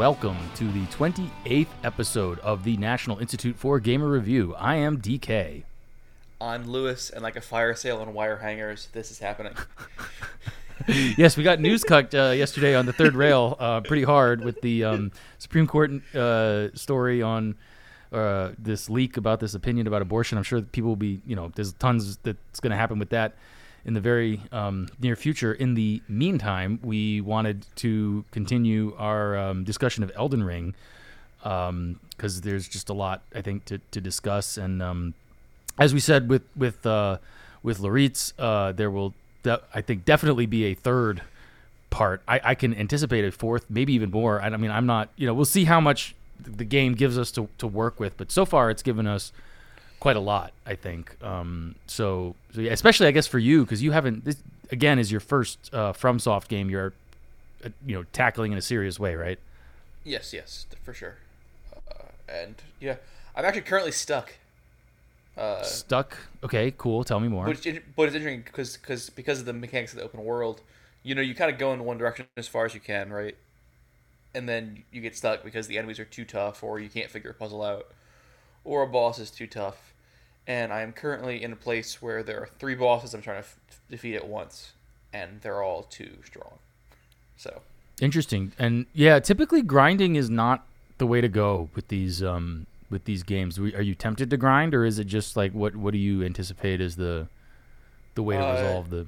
welcome to the 28th episode of the National Institute for Gamer Review. I am DK. on Louis and like a fire sale on wire hangers. This is happening. yes, we got news cut uh, yesterday on the third rail uh, pretty hard with the um, Supreme Court uh, story on uh, this leak about this opinion about abortion. I'm sure that people will be, you know, there's tons that's going to happen with that in the very um, near future. In the meantime, we wanted to continue our um, discussion of Elden Ring because there's just a lot I think to, to discuss and um, as we said with with uh, with Loritz, uh, there will de- I think definitely be a third part. I, I can anticipate a fourth, maybe even more. I, I mean, I'm not. You know, we'll see how much the game gives us to, to work with, but so far it's given us quite a lot. I think. Um, so so yeah, especially I guess for you because you haven't. This again is your first uh, FromSoft game. You're uh, you know tackling in a serious way, right? yes, yes, for sure. Uh, and yeah, I'm actually currently stuck. Uh, Stuck. Okay, cool. Tell me more. but, it's, but it's interesting because cause, because of the mechanics of the open world, you know, you kind of go in one direction as far as you can, right? And then you get stuck because the enemies are too tough, or you can't figure a puzzle out, or a boss is too tough. And I am currently in a place where there are three bosses I'm trying to f- defeat at once, and they're all too strong. So Interesting. And yeah, typically grinding is not the way to go with these um with these games. Are you tempted to grind or is it just like what what do you anticipate as the the way to Uh, resolve the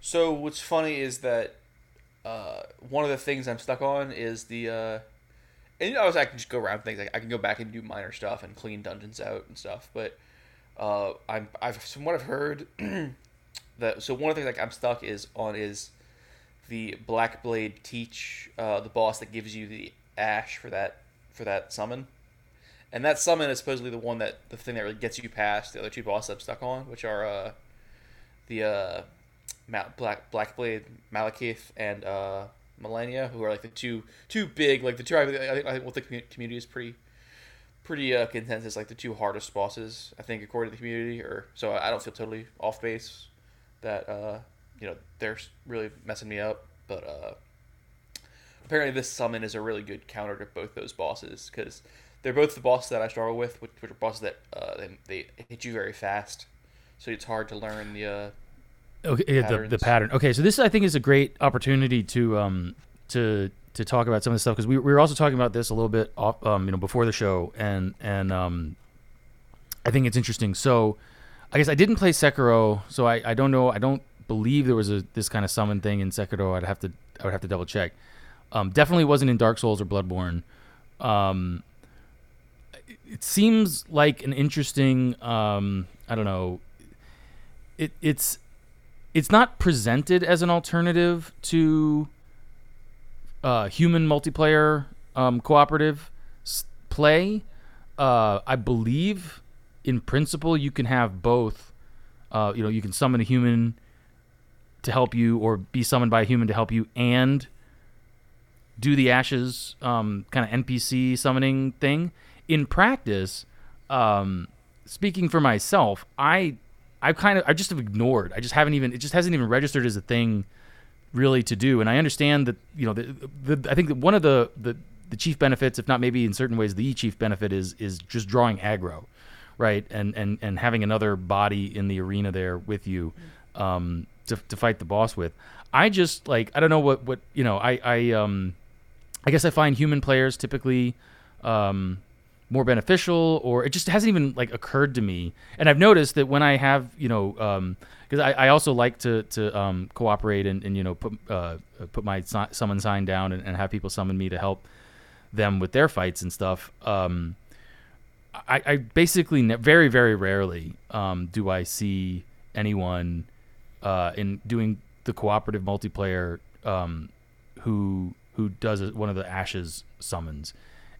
So what's funny is that uh, one of the things I'm stuck on is the, uh, and you know, I was I can just go around things. Like I can go back and do minor stuff and clean dungeons out and stuff. But uh, I'm I've from what I've heard that so one of the things like I'm stuck is on is the Black Blade Tiche uh, the boss that gives you the ash for that for that summon. And that summon is supposedly the one that the thing that really gets you past the other two bosses I'm stuck on, which are uh, the uh, Black Blackblade, Maliketh, and uh, Malenia, who are like the two two big like the two. I think I think what the community is pretty pretty uh, consensus like the two hardest bosses. I think according to the community, or so I don't feel totally off base that uh, you know they're really messing me up, but uh, apparently this summon is a really good counter to both those bosses because they're both the bosses that I struggle with, which, which are bosses that uh, they, they hit you very fast, so it's hard to learn the. Okay, the, the pattern. Okay, so this I think is a great opportunity to um to to talk about some of the stuff because we, we were also talking about this a little bit off um you know before the show and and um I think it's interesting. So I guess I didn't play Sekiro, so I, I don't know. I don't believe there was a this kind of summon thing in Sekiro. I'd have to I would have to double check. Um, definitely wasn't in Dark Souls or Bloodborne. Um, it- it seems like an interesting. Um, I don't know. It it's it's not presented as an alternative to uh, human multiplayer um, cooperative play. Uh, I believe, in principle, you can have both. Uh, you know, you can summon a human to help you, or be summoned by a human to help you, and do the ashes um, kind of NPC summoning thing. In practice, um, speaking for myself, I I kind of I just have ignored. I just haven't even it just hasn't even registered as a thing really to do. And I understand that you know the, the I think that one of the the the chief benefits, if not maybe in certain ways the chief benefit is is just drawing aggro, right? And and and having another body in the arena there with you um, to to fight the boss with. I just like I don't know what what you know I I um I guess I find human players typically um, more beneficial, or it just hasn't even like occurred to me. And I've noticed that when I have, you know, because I, I also like to to um, cooperate and, and you know put uh, put my summon sign down and, and have people summon me to help them with their fights and stuff. Um, I, I basically ne- very very rarely um, do I see anyone uh, in doing the cooperative multiplayer um, who who does one of the ashes summons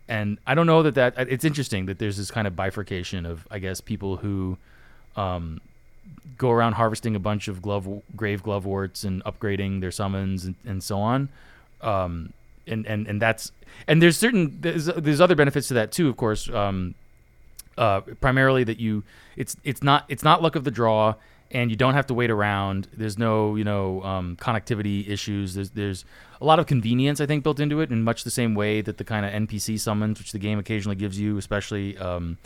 and i don't know that that it's interesting that there's this kind of bifurcation of i guess people who um, go around harvesting a bunch of glove grave gloveworts and upgrading their summons and, and so on. Um, and, and and that's and there's certain there's, there's other benefits to that too of course. Um, uh, primarily that you it's it's not it's not luck of the draw and you don't have to wait around there's no you know um, connectivity issues there's there's a lot of convenience i think built into it in much the same way that the kind of npc summons which the game occasionally gives you especially um,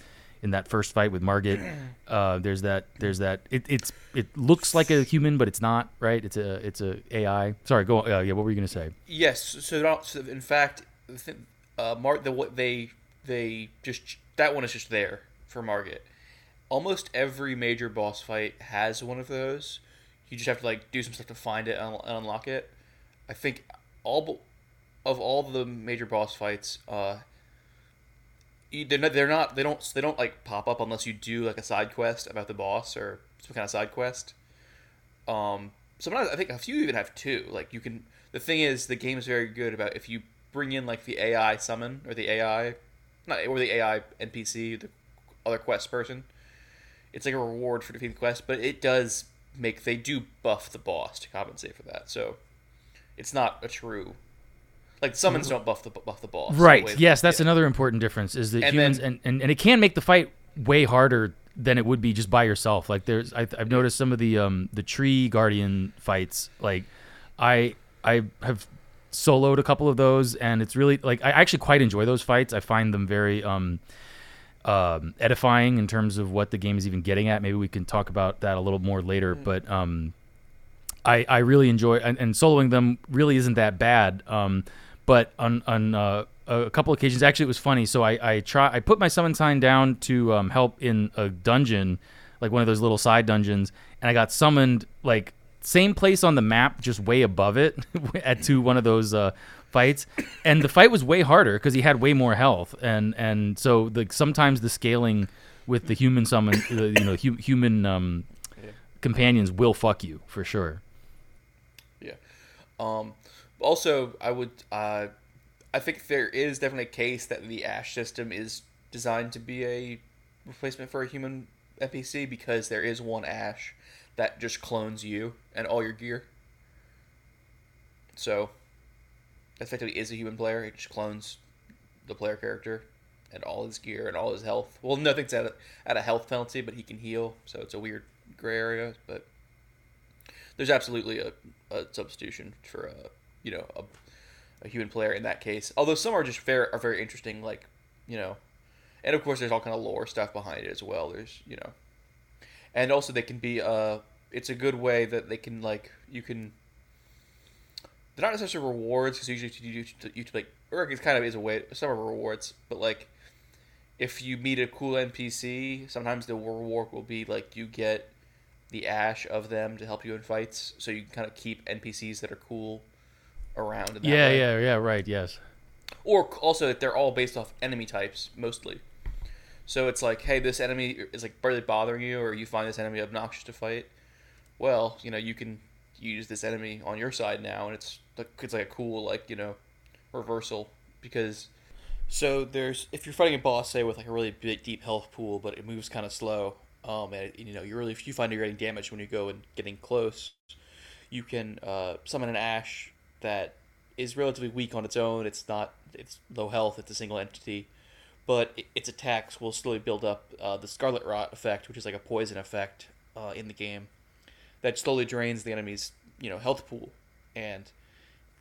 in that first fight with margit uh, there's that there's that it, it's it looks like a human but it's not right it's a it's a ai sorry go uh, yeah what were you gonna say Yes. So, not, so in fact, uh, Mar- the what they they just that one is just there for Margit. Almost every major boss fight has one of those. You just have to like do some stuff to find it and, unlock it. I think all of all the major boss fights, uh, they're not, they're not they don't they don't like pop up unless you do like a side quest about the boss or some kind of side quest. Um, sometimes I think a few even have two. Like you can. The thing is, the game is very good about if you bring in like the AI summon or the AI, not or the AI NPC, the other quest person. It's like a reward for defeating the quest, but it does make they do buff the boss to compensate for that. So it's not a true. Like summons don't buff the buff the boss. the right yes that's another important difference is that And humans then- and, and, and it can make the fight way harder than it would be just by yourself like there's I, i've noticed some of the um the tree guardian fights like i i have soloed a couple of those and it's really like i actually quite enjoy those fights i find them very um um, edifying in terms of what the game is even getting at. Maybe we can talk about that a little more later. But um, I, I really enjoy and, and soloing them really isn't that bad. Um, but on on uh, a couple occasions, actually, it was funny. So I I try I put my summon sign down to um, help in a dungeon, like one of those little side dungeons, and I got summoned like same place on the map, just way above it, at to one of those uh, fights, and the fight was way harder because he had way more health, and and so like sometimes the scaling with the human summon, uh, you know, hu- human um, companions will fuck you for sure. Yeah. Um, also, I would. Uh, I think there is definitely a case that the Ash system is designed to be a replacement for a human NPC because there is one Ash that just clones you and all your gear. So, effectively, is a human player. It just clones the player character and all his gear and all his health. Well, nothing's at a, at a health penalty, but he can heal. So it's a weird gray area, but there's absolutely a, a substitution for a you know a, a human player in that case. Although some are just fair are very interesting, like you know, and of course there's all kind of lore stuff behind it as well. There's you know, and also they can be uh, it's a good way that they can like you can. They're not necessarily rewards because usually you you, you like or it kind of is a way some are rewards, but like if you meet a cool NPC, sometimes the reward will be like you get the ash of them to help you in fights, so you can kind of keep NPCs that are cool around. Yeah, way. yeah, yeah. Right. Yes. Or also, they're all based off enemy types mostly. So it's like, hey, this enemy is like barely bothering you, or you find this enemy obnoxious to fight. Well, you know, you can use this enemy on your side now, and it's like it's like a cool like you know reversal because. So there's if you're fighting a boss, say with like a really big deep health pool, but it moves kind of slow, um, and it, you know you really if you find you're getting damaged when you go and getting close, you can uh, summon an ash that is relatively weak on its own. It's not it's low health. It's a single entity, but its attacks will slowly build up uh, the Scarlet Rot effect, which is like a poison effect uh, in the game that slowly drains the enemy's you know health pool, and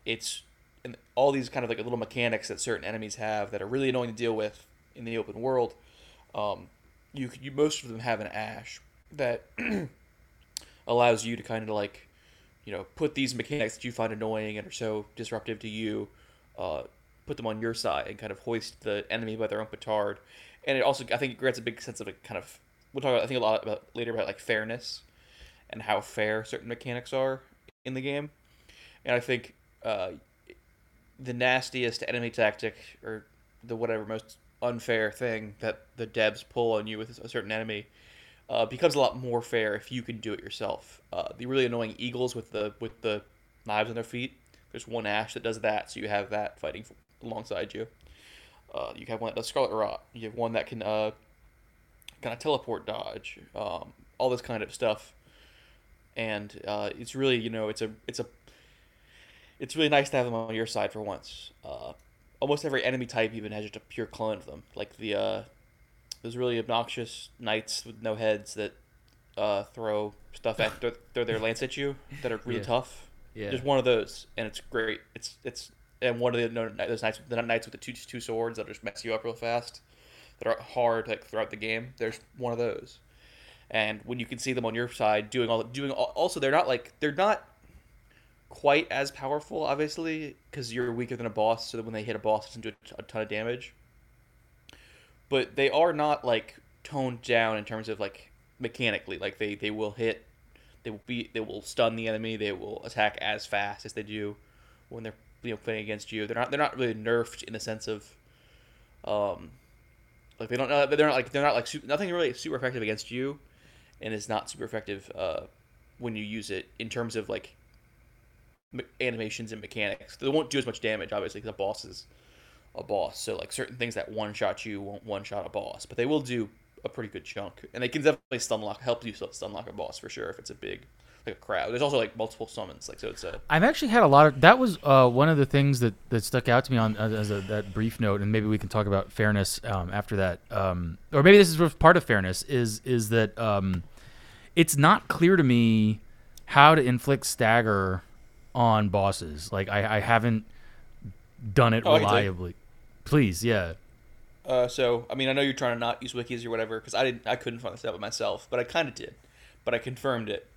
it's and all these kind of like little mechanics that certain enemies have that are really annoying to deal with in the open world. Um, you you most of them have an ash that allows you to kind of like you know put these mechanics that you find annoying and are so disruptive to you uh, put them on your side and kind of hoist the enemy by their own petard and it also i think it grants a big sense of a kind of we'll talk about i think a lot about later about like fairness and how fair certain mechanics are in the game and i think uh, the nastiest enemy tactic or the whatever most unfair thing that the devs pull on you with a certain enemy uh, becomes a lot more fair if you can do it yourself. Uh, the really annoying eagles with the with the knives on their feet. There's one Ash that does that, so you have that fighting alongside you. Uh, you have one that does Scarlet Rot. You have one that can uh, kind of teleport dodge, um, all this kind of stuff. And uh, it's really, you know, it's a it's a it's really nice to have them on your side for once. Uh, almost every enemy type even has just a pure clone of them, like the uh, those really obnoxious knights with no heads that uh, throw stuff at throw, throw their lance at you that are really Yeah. tough. Yeah. There's one of those, and it's great. It's it's and one of the those knights the knights with the two two swords that just mess you up real fast, that are hard like throughout the game. There's one of those, and when you can see them on your side doing all doing all, also they're not like they're not quite as powerful obviously because you're weaker than a boss so that when they hit a boss it doesn't do a ton of damage but they are not like toned down in terms of like mechanically like they they will hit they will be they will stun the enemy they will attack as fast as they do when they're you know playing against you. They're not they're not really nerfed in the sense of um like they don't know they're not like they're not like super, nothing really super effective against you and it's not super effective uh when you use it in terms of like animations and mechanics. They won't do as much damage obviously because a boss is a boss. So like certain things that one shot you won't one shot a boss but they will do a pretty good chunk. And they can definitely stun lock help you stun lock a boss for sure if it's a big like a crowd there's also like multiple summons like so it's a I've actually had a lot of. That was uh, one of the things that, that stuck out to me on uh, as a, that brief note, and maybe we can talk about fairness um, after that, um, or maybe this is part of fairness. Is is that um, it's not clear to me how to inflict stagger on bosses. Like I, I haven't done it Oh, I can tell you. reliably. Please, yeah. Uh, so I mean, I know you're trying to not use wikis or whatever because I didn't, I couldn't find this out myself, but I kind of did, but I confirmed it.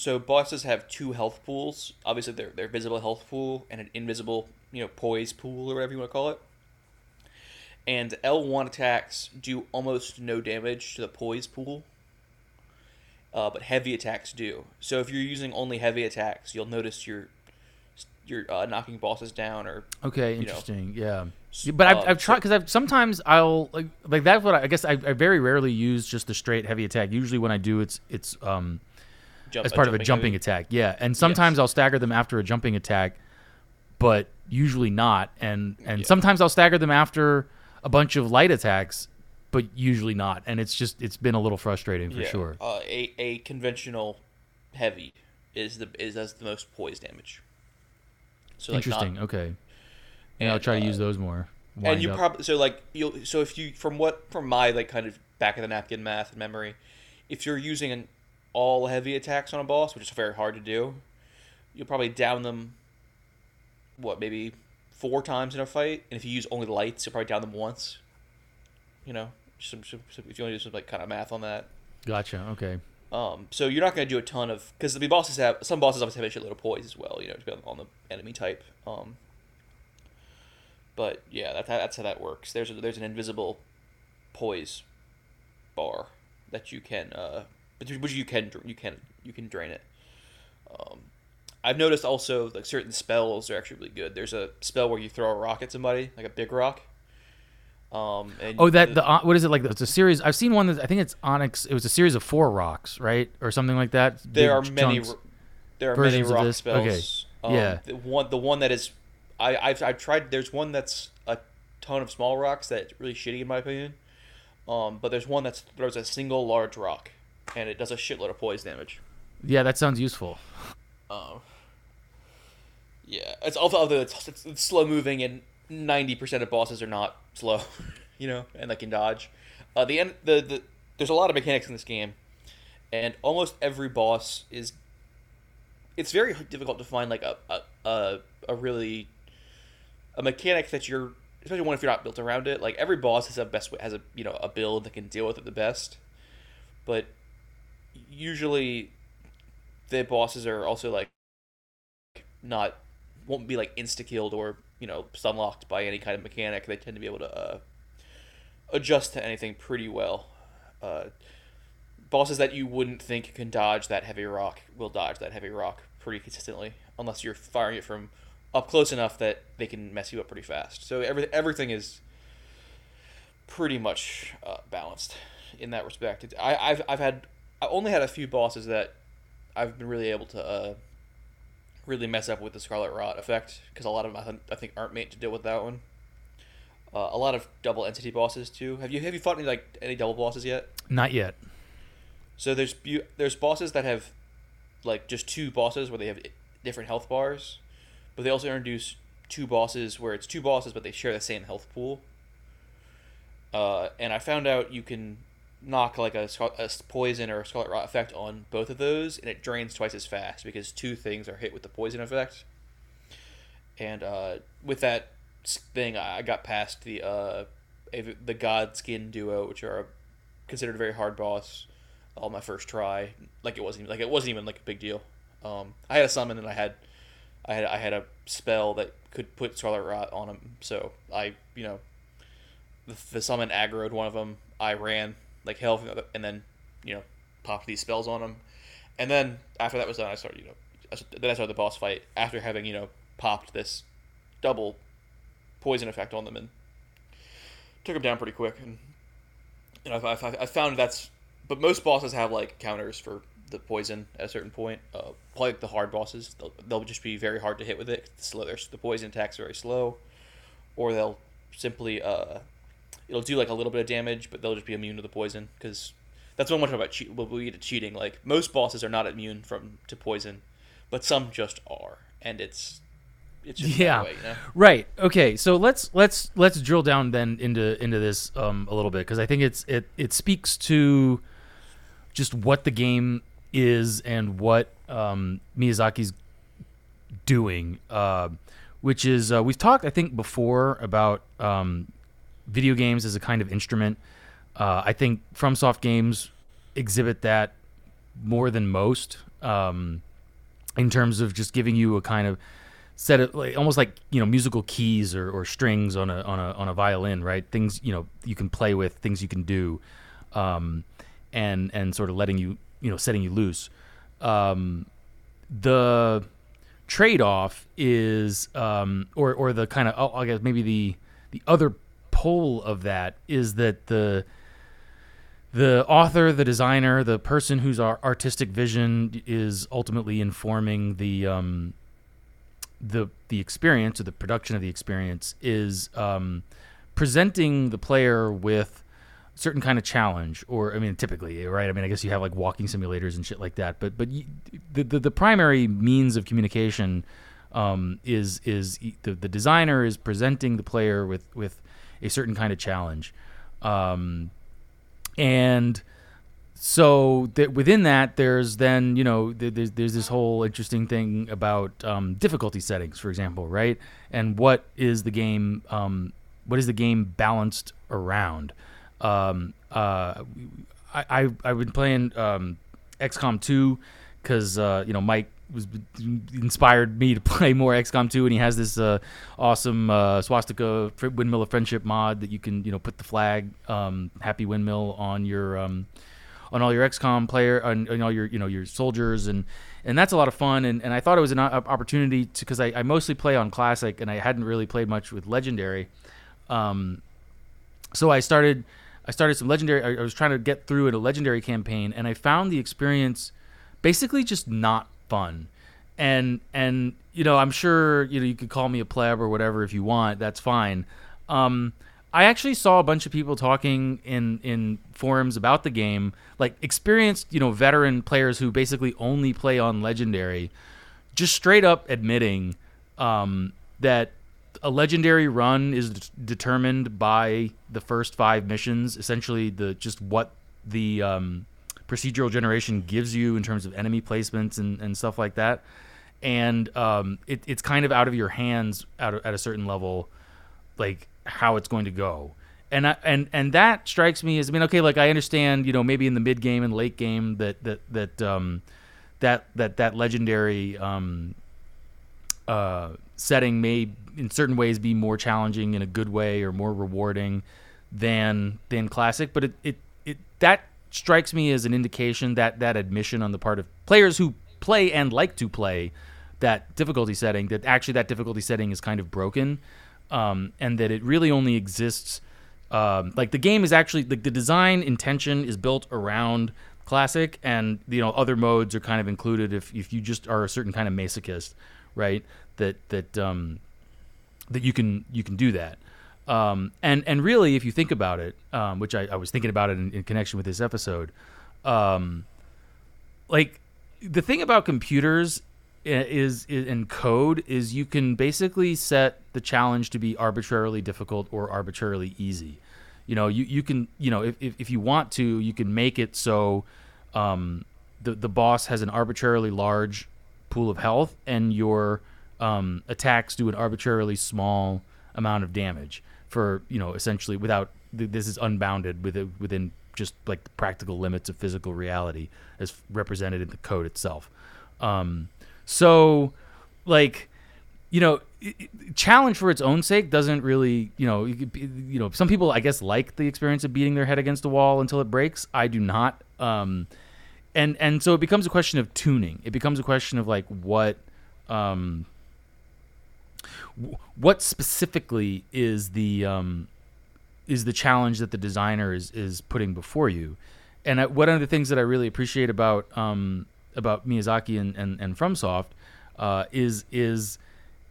So bosses have two health pools. Obviously, their their visible health pool and an invisible, you know, poise pool or whatever you want to call it. And L1 attacks do almost no damage to the poise pool, uh, but heavy attacks do. So if you're using only heavy attacks, you'll notice you're you're uh, knocking bosses down or Okay, know. interesting. Yeah. Yeah, But I've, um, I've tried because I've sometimes I'll like like that's what I, I guess I, I very rarely use just the straight heavy attack. Usually when I do, it's it's um jump as part of a jumping attack. Yeah, and sometimes I'll stagger them after a jumping attack, but usually not. And and Yeah. sometimes I'll stagger them after a bunch of light attacks, but usually not. And it's just it's been a little frustrating for Yeah, sure. Uh, a a conventional heavy is the is does the most poise damage. So like not- Interesting. okay. Yeah, I'll and, try to uh, use those more. and you probably so like you'll so if you from what from my like kind of back of the napkin math and memory, if you're using an all heavy attacks on a boss, which is very hard to do, you'll probably down them. What maybe four times in a fight, and if you use only lights, you'll probably down them once. You know, some, some, some if you want to do some like kind of math on that. Gotcha. Okay. Um, so you're not going to do a ton of because the bosses have some bosses obviously have a shitload of poise as well. You know, depending on the enemy type. Um, but yeah, that, that's how that works. There's a, there's an invisible poise bar that you can uh, but which you can you can you can drain it. Um, I've noticed also like certain spells are actually really good. There's a spell where you throw a rock at somebody, like a big rock. Um, and Oh, that the uh, what is it like? It's a series. I've seen one that I think it's Onyx. It was a series of four rocks, right, or something like that. there are many there are many rock spells. Okay. Um, Yeah. The one the one that is I I've, I've tried there's one that's a ton of small rocks that's really shitty in my opinion. Um, but there's one that throws a single large rock and it does a shitload of poise damage. Yeah, that sounds useful. Um, yeah, it's although it's, it's, it's slow moving and ninety percent of bosses are not slow, you know, and they can dodge. Uh, the end, the, the there's a lot of mechanics in this game, and almost every boss is. It's very difficult to find like a a, a, a really a mechanic that you're especially one if you're not built around it. Like every boss has a best way has a you know a build that can deal with it the best, but usually the bosses are also like not won't be like insta killed or you know stun locked by any kind of mechanic. They tend to be able to uh, adjust to anything pretty well. Uh, bosses that you wouldn't think can dodge that heavy rock will dodge that heavy rock pretty consistently, unless you're firing it from up close enough that they can mess you up pretty fast. So every, everything is pretty much uh, balanced in that respect. It, I, I've I've had I only had a few bosses that I've been really able to uh, really mess up with the Scarlet Rot effect because a lot of them I, th- I think aren't made to deal with that one. Uh, a lot of double entity bosses too. Have you have you fought any like any double bosses yet? Not yet. So there's bu- there's bosses that have like just two bosses where they have different health bars, but they also introduce two bosses where it's two bosses but they share the same health pool. Uh, and I found out you can knock like a, a poison or a scarlet rot effect on both of those, and it drains twice as fast because two things are hit with the poison effect. And uh, with that thing, I got past the uh, the God Skin duo, which are considered a very hard boss on my first try. Like it wasn't like it wasn't even like a big deal. Um, I had a summon and I had I had I had a spell that could put Scarlet Rot on him. So I you know the, the summon aggroed one of them. I ran like hell and then you know popped these spells on him. And then after that was done, I started you know then I started the boss fight after having you know popped this double poison effect on them and took them down pretty quick and you know, I've, I've, I've found that's, but most bosses have like counters for the poison at a certain point. Uh, probably like the hard bosses, they'll, they'll just be very hard to hit with it. Slow, the poison attack's are very slow, or they'll simply, uh, it'll do like a little bit of damage, but they'll just be immune to the poison because that's one much about cheat. What we get to cheating. Like most bosses are not immune from to poison, but some just are, and it's it's just that Yeah. way, you know? Right. Okay. So let's let's let's drill down then into into this um, a little bit because I think it's it it speaks to just what the game is and what um, Miyazaki's doing, uh, which is uh, we've talked I think before about um, video games as a kind of instrument. Uh, I think FromSoft games exhibit that more than most um, in terms of just giving you a kind of set of like almost like you know musical keys or, or strings on a on a on a violin, right? Things you know you can play with, things you can do, um, and and sort of letting you you know setting you loose. Um, the trade off is um, or or the kind of oh, I guess maybe the the other pole of that is that the the author, the designer, the person whose artistic vision is ultimately informing the um, the the experience or the production of the experience is um, presenting the player with a certain kind of challenge or i mean typically right? I mean i guess you have like walking simulators and shit like that but but you, the, the the primary means of communication um, is is the, the designer is presenting the player with with a certain kind of challenge. Um, and so that within that there's then you know there's, there's this whole interesting thing about um, difficulty settings for example right? And what is the game um, what is the game balanced around? Um, uh, I, I I've been playing um, XCOM 2 because uh, you know Mike was inspired me to play more XCOM 2, and he has this uh, awesome uh, swastika windmill of friendship mod that you can you know put the flag um, Happy Windmill on your um, on all your XCOM player on, on all your you know your soldiers and and that's a lot of fun and, and I thought it was an opportunity to because I, I mostly play on classic and I hadn't really played much with legendary. Um, so I started I started some legendary I, I was trying to get through in a legendary campaign and I found the experience basically just not fun and and you know I'm sure you know you could call me a pleb or whatever if you want that's fine um, I actually saw a bunch of people talking in in forums about the game like experienced you know veteran players who basically only play on legendary just straight up admitting um, that a legendary run is d- determined by the first five missions. Essentially, the just what the um, procedural generation gives you in terms of enemy placements and, and stuff like that. And um, it, it's kind of out of your hands at a, at a certain level, like how it's going to go. And I, and and that strikes me as I mean okay like I understand you know maybe in the mid game and late game that that that um, that that that legendary um, uh, setting may in certain ways be more challenging in a good way or more rewarding than than classic but it, it, it that strikes me as an indication that that admission on the part of players who play and like to play that difficulty setting that actually that difficulty setting is kind of broken um, and that it really only exists Um, like the game is actually like the design intention is built around classic, and you know other modes are kind of included if if you just are a certain kind of masochist, right? That that um, that you can you can do that. Um, and and really, if you think about it, um, which I, I was thinking about it in, in connection with this episode, um, like the thing about computers i- is, is in code is you can basically set the challenge to be arbitrarily difficult or arbitrarily easy. You know, you, you can you know if, if, if you want to, you can make it so um, the the boss has an arbitrarily large pool of health and your um, attacks do an arbitrarily small amount of damage for you know essentially without this is unbounded within within just like practical limits of physical reality as represented in the code itself. Um, so like you know challenge for its own sake doesn't really you know you, you know some people I guess like the experience of beating their head against a wall until it breaks. I do not. Um, and and so it becomes a question of tuning. It becomes a question of like what um, what specifically is the um, is the challenge that the designer is is putting before you. And I, one of the things that I really appreciate about um, about Miyazaki and and, and FromSoft uh, is is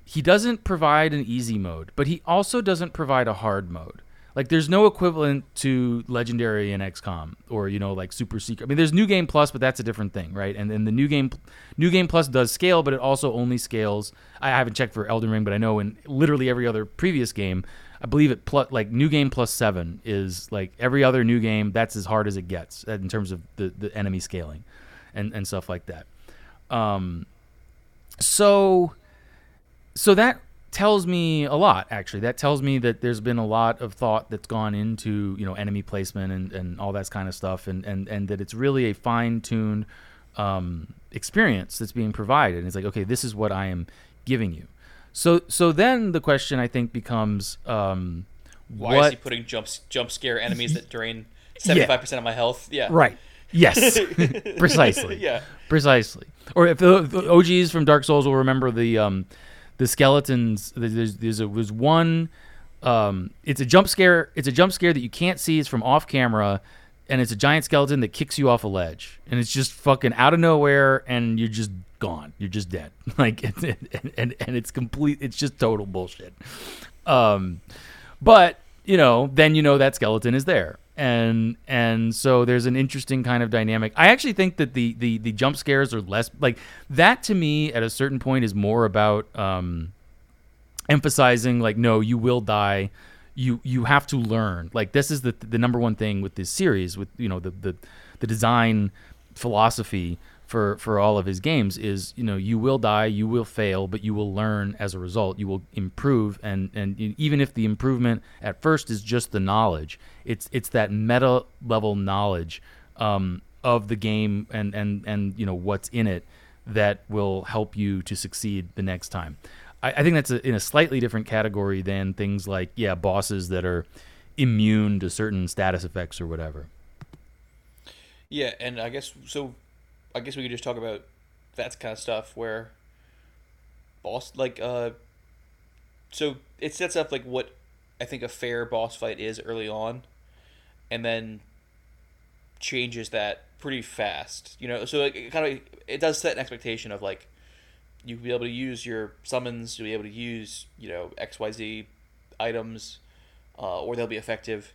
he doesn't provide an easy mode, but he also doesn't provide a hard mode. Like there's no equivalent to Legendary in XCOM or you know like Super Secret. I mean, there's New Game Plus, but that's a different thing, right? And then the New Game New Game Plus does scale, but it also only scales. I haven't checked for Elden Ring, but I know in literally every other previous game, I believe it plus like New Game Plus seven is like every other new game. That's as hard as it gets in terms of the the enemy scaling, and and stuff like that. Um, so so that tells me a lot actually that tells me that there's been a lot of thought that's gone into you know enemy placement and, and all that kind of stuff and, and and that it's really a fine-tuned um, experience that's being provided and it's like okay this is what i am giving you so so then the question i think becomes um, Why what is he putting jump jump scare enemies that drain seventy five percent of my health? Yeah. Right. Yes. Precisely. Yeah. Precisely. Or if the, the OGs from Dark Souls will remember the um, the skeletons. There's there's a, was one. Um, it's a jump scare. It's a jump scare that you can't see. It's from off camera, and it's a giant skeleton that kicks you off a ledge, and it's just fucking out of nowhere, and you're just gone. You're just dead. Like and, and and it's complete. It's just total bullshit. Um, but you know, then you know that skeleton is there, and and so there's an interesting kind of dynamic. I actually think that the the the jump scares are less like that to me at a certain point is more about um, emphasizing like no, you will die. You you have to learn. Like this is the the number one thing with this series with you know the the the design philosophy for for all of his games is you know you will die you will fail but you will learn as a result you will improve and and even if the improvement at first is just the knowledge it's it's that meta level knowledge um, of the game and and and you know what's in it that will help you to succeed the next time i, I think that's a, in a slightly different category than things like yeah bosses that are immune to certain status effects or whatever Yeah, and I guess so. I guess we could just talk about that kind of stuff where boss like uh, so it sets up like what I think a fair boss fight is early on, and then changes that pretty fast. You know, so it kind of it does set an expectation of like you'll be able to use your summons, you'll be able to use you know X Y Z items, uh, or they'll be effective,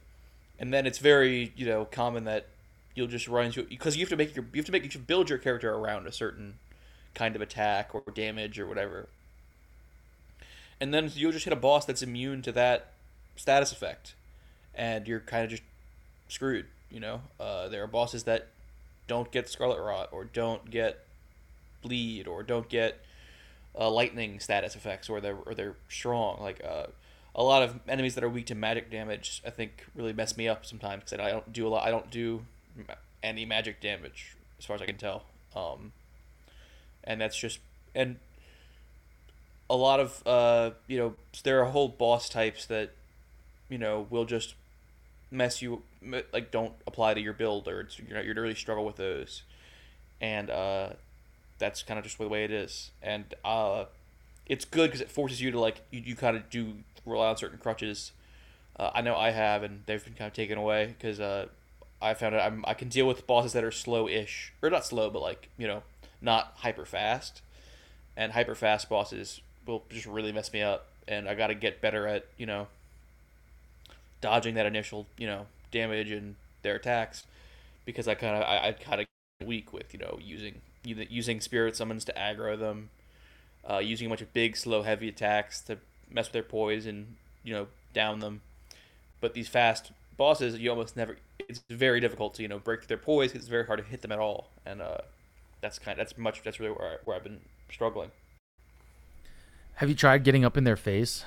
and then it's very you know common that you'll just run into because you have to make your you have to make you should build your character around a certain kind of attack or damage or whatever. And then you'll just hit a boss that's immune to that status effect, and you're kind of just screwed. You know, uh, there are bosses that don't get Scarlet Rot or don't get bleed or don't get uh, lightning status effects or they're or they're strong. Like uh, a lot of enemies that are weak to magic damage, I think really mess me up sometimes because I don't do a lot. I don't do any magic damage as far as I can tell. Um, and that's just and a lot of uh, you know there are whole boss types that you know will just mess you like don't apply to your build or it's, you're not, you really struggle with those. And uh, that's kind of just the way it is. And uh, it's good because it forces you to like you, you kind of do rely on certain crutches. Uh, I know I have, and they've been kind of taken away because uh, I found out I'm, I can deal with bosses that are slow-ish, or not slow, but like you know, not hyper fast. And hyper fast bosses will just really mess me up, and I got to get better at you know, dodging that initial you know damage and their attacks, because I kind of I, I kind of weak with you know using using spirit summons to aggro them, uh, using a bunch of big slow heavy attacks to mess with their poise and you know down them. But these fast bosses, you almost never. It's very difficult to you know break their poise. 'cause It's very hard to hit them at all, and uh, that's kind. Of, that's much. That's really where, I, where I've been struggling. Have you tried getting up in their face?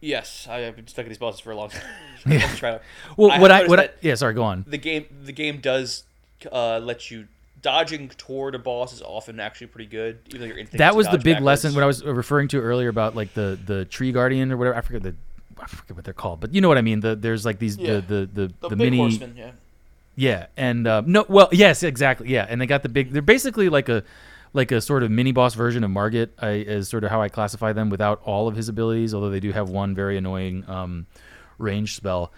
Yes, I have been stuck at these bosses for a long time. Yeah. Let's try to- Well, I what I what I, yeah, sorry, go on. the game the game does uh, let you dodging toward a boss is often actually pretty good. Even though your instinct That was the big backwards. lesson what I was referring to earlier about like the the tree guardian or whatever. I forget the I forget what they're called, but you know what I mean. The there's like these Yeah. the the the, The, mini horseman, yeah. Yeah, and uh, no, well, yes, exactly, yeah, and they got the big. They're basically like a like a sort of mini boss version of Margit, I, is sort of how I classify them without all of his abilities, although they do have one very annoying um, range spell.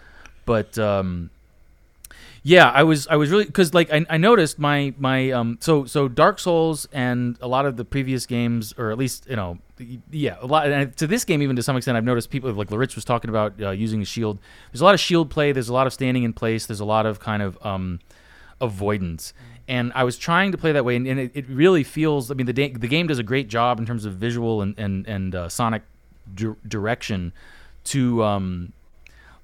But um, yeah, I was I was really because like I, I noticed my my um so so Dark Souls and a lot of the previous games, or at least you know yeah a lot and to this game even to some extent I've noticed people like Larich was talking about uh, using a shield. There's a lot of shield play. There's a lot of standing in place. There's a lot of kind of um avoidance. And I was trying to play that way, and, and it, it really feels. I mean, the da- the game does a great job in terms of visual and and and uh, sonic dir- direction to um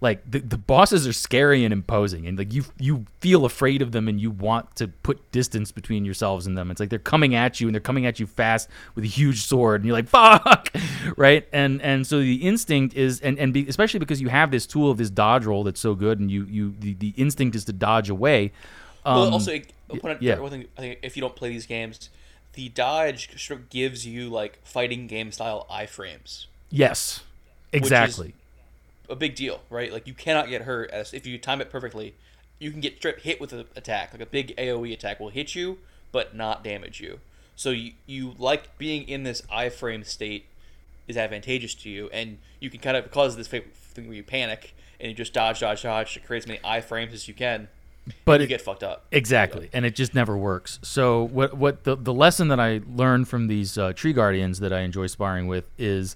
like the, the bosses are scary and imposing and like you you feel afraid of them and you want to put distance between yourselves and them. It's like they're coming at you and they're coming at you fast with a huge sword and you're like fuck! Right? And and so the instinct is and and be, especially because you have this tool of this dodge roll that's so good and you you the, the instinct is to dodge away um, well, also, yeah. one thing I think if you don't play these games, the dodge sort of gives you like fighting game style iframes. yes. Exactly A big deal, right? Like you cannot get hurt as if you time it perfectly. You can get straight hit with an attack, like a big AOE attack will hit you but not damage you. So you you like being in this iframe state is advantageous to you, and you can kind of cause this thing where you panic and you just dodge, dodge, dodge to create as many iframes as you can. but You it, get fucked up. Exactly, and it just never works. So what what the the lesson that I learned from these uh, tree guardians that I enjoy sparring with is,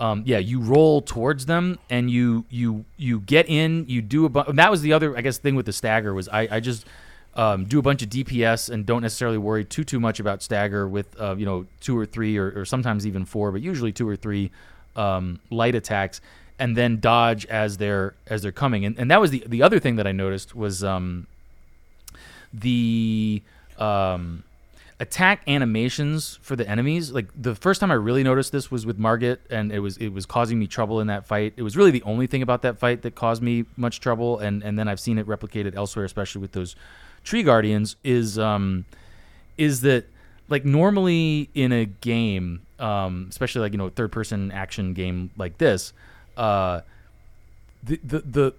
um, yeah, you roll towards them and you you you get in, you do a bu- that was the other I guess thing with the stagger was I I just um, do a bunch of DPS and don't necessarily worry too too much about stagger with uh, you know two or three or, or sometimes even four, but usually two or three um, light attacks, and then dodge as they're as they're coming. And, and that was the the other thing that I noticed was um, the um, attack animations for the enemies. Like the first time I really noticed this was with Margit, and it was it was causing me trouble in that fight. It was really the only thing about that fight that caused me much trouble, and and then I've seen it replicated elsewhere, especially with those tree guardians. Is um, is that like normally in a game, um, especially like you know third person action game like this, uh, the the the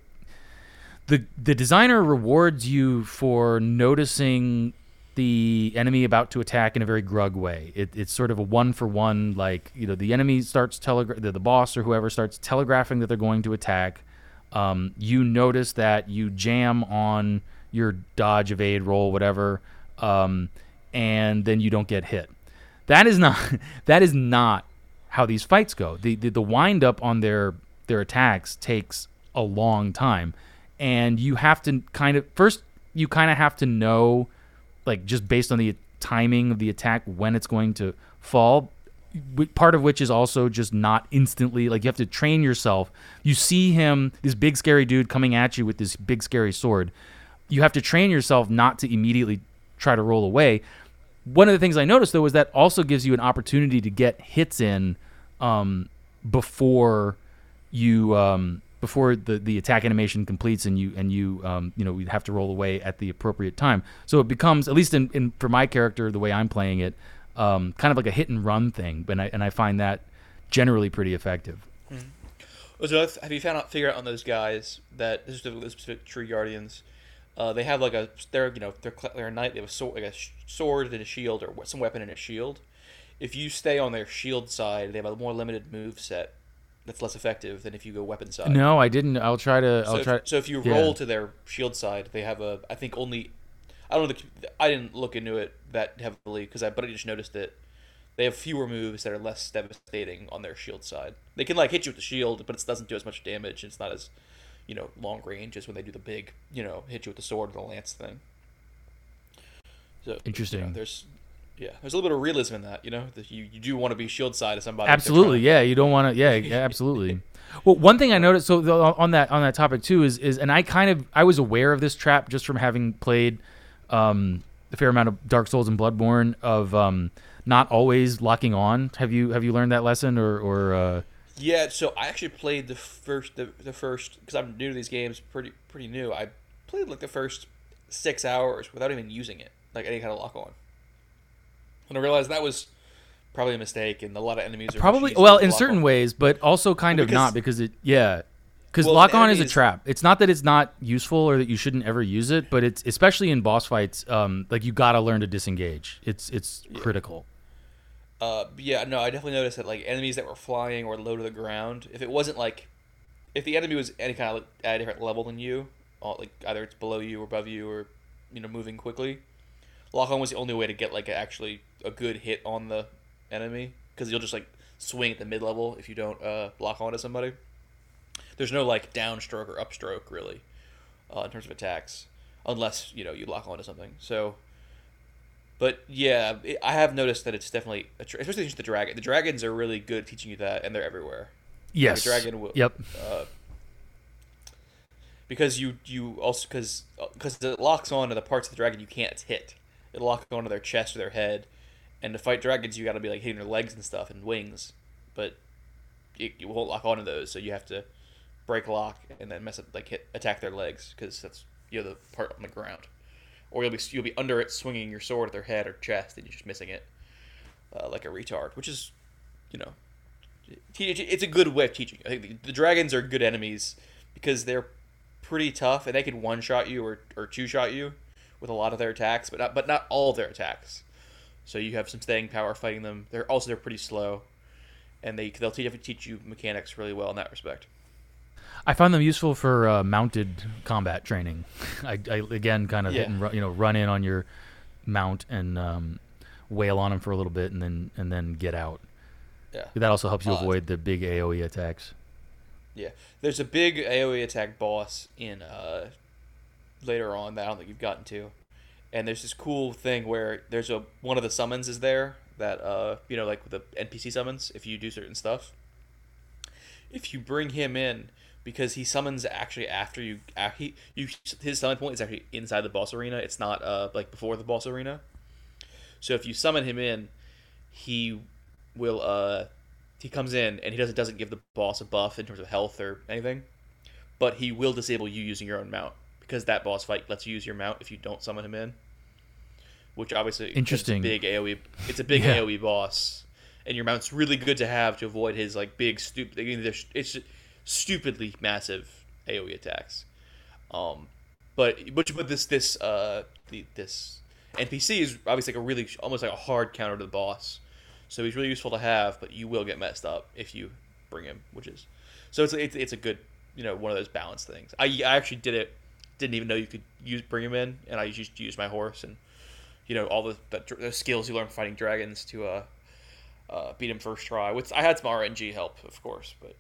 the the designer rewards you for noticing the enemy about to attack in a very grug way. It, it's sort of a one for one, like you know, the enemy starts telegra- the, the boss or whoever starts telegraphing that they're going to attack. Um, you notice that you jam on your dodge, evade, roll, whatever, um, and then you don't get hit. That is not that is not how these fights go. The the, the wind up on their their attacks takes a long time, and you have to kind of first you kind of have to know like just based on the timing of the attack when it's going to fall part of which is also just not instantly like you have to train yourself. You see him this big scary dude coming at you with this big scary sword. You have to train yourself not to immediately try to roll away. One of the things i noticed though is that also gives you an opportunity to get hits in um, before you um, before the, the attack animation completes and you and you um, you know you have to roll away at the appropriate time. So it becomes at least in, in for my character the way I'm playing it, um, kind of like a hit and run thing. And I and I find that generally pretty effective. So have you found out figure out on those guys that this is the specific tree guardians? Uh, they have like a they're you know they're they're a knight. They have a sword like a sword and a shield or some weapon and a shield. If you stay on their shield side, they have a more limited move set. That's less effective than if you go weapon side. No, I didn't. I'll try to. I'll so, try. if, so if you yeah. roll to their shield side, they have a. I think only. I don't know. The, I didn't look into it that heavily because I, but I just noticed that they have fewer moves that are less devastating on their shield side. They can like hit you with the shield, but it doesn't do as much damage. It's not as, you know, long range as when they do the big, you know, hit you with the sword and the lance thing. So Interesting. you know, there's, yeah, there's a little bit of realism in that. You know, that you, you do want to be shield side of somebody. absolutely yeah you don't want to yeah, yeah absolutely well one thing i noticed so the, on that on that topic too is is and i kind of i was aware of this trap just from having played um a fair amount of dark souls and bloodborne of um not always locking on have you have you learned that lesson or or uh Yeah, so I actually played the first the, the first because I'm new to these games, pretty pretty new. I played like the first six hours without even using it, like any kind of lock on. And I realized that was probably a mistake, and a lot of enemies are probably well in certain on. ways but also kind Well, of because- not because it yeah because Well, lock on is a trap. It's not that it's not useful or that you shouldn't ever use it but it's especially in boss fights um like you gotta learn to disengage. It's it's critical. Uh, yeah, no, I definitely noticed that like enemies that were flying or low to the ground, if it wasn't like, if the enemy was any kind of like, at a different level than you, uh, like either it's below you or above you or you know moving quickly, lock on was the only way to get like actually a good hit on the enemy because you'll just like swing at the mid level if you don't uh, lock on to somebody. There's no like downstroke or upstroke really, uh, in terms of attacks, unless you know you lock on to something. So. But yeah, it, I have noticed that it's definitely, a tr- especially just the dragon. The dragons are really good at teaching you that, and they're everywhere. yes The dragon will- yep Uh, because you you also because because it locks on to the parts of the dragon you can't hit. It locks onto their chest or their head, and to fight dragons you got to be like hitting their legs and stuff and wings, but you, you won't lock onto those, so you have to break lock and then mess up like hit attack their legs because that's you know the part on the ground, or you'll be you'll be under it swinging your sword at their head or chest and you're just missing it, uh, like a retard, which is, you know, it's a good way of teaching. I think the, the dragons are good enemies because they're pretty tough and they can one shot you or, or two shot you with a lot of their attacks, but not but not all their attacks. So you have some staying power fighting them. They're also they're pretty slow, and they they'll teach teach you mechanics really well in that respect. I found them useful for uh, mounted combat training. I, I again kind of Yeah. run, you know run in on your mount and um, wail on them for a little bit and then and then get out. Yeah. That also helps you Uh, avoid the big AOE attacks. Yeah, there's a big AOE attack boss in uh, later on that I don't think you've gotten to, and there's this cool thing where there's a one of the summons is there that uh you know like the NPC summons if you do certain stuff. If you bring him in because he summons actually after you uh, he you his summon point is actually inside the boss arena. It's not uh like before the boss arena. So if you summon him in, he will uh he comes in and he doesn't doesn't give the boss a buff in terms of health or anything, but he will disable you using your own mount because that boss fight lets you use your mount if you don't summon him in. Which obviously Interesting. It's a big AOE. It's a big Yeah. AOE boss, and your mount's really good to have to avoid his like big stupid. I mean, there's- it's stupidly massive AOE attacks. Um, but but but this this uh the, this NPC is obviously like a really almost like a hard counter to the boss. So he's really useful to have, but you will get messed up if you bring him, which is so it's it's, it's a good you know one of those balance things. I, I actually did it, didn't even know you could use bring him in, and I just used my horse and you know all the, the, the skills you learn fighting dragons to uh, uh beat him first try. With I had some RNG help, of course, but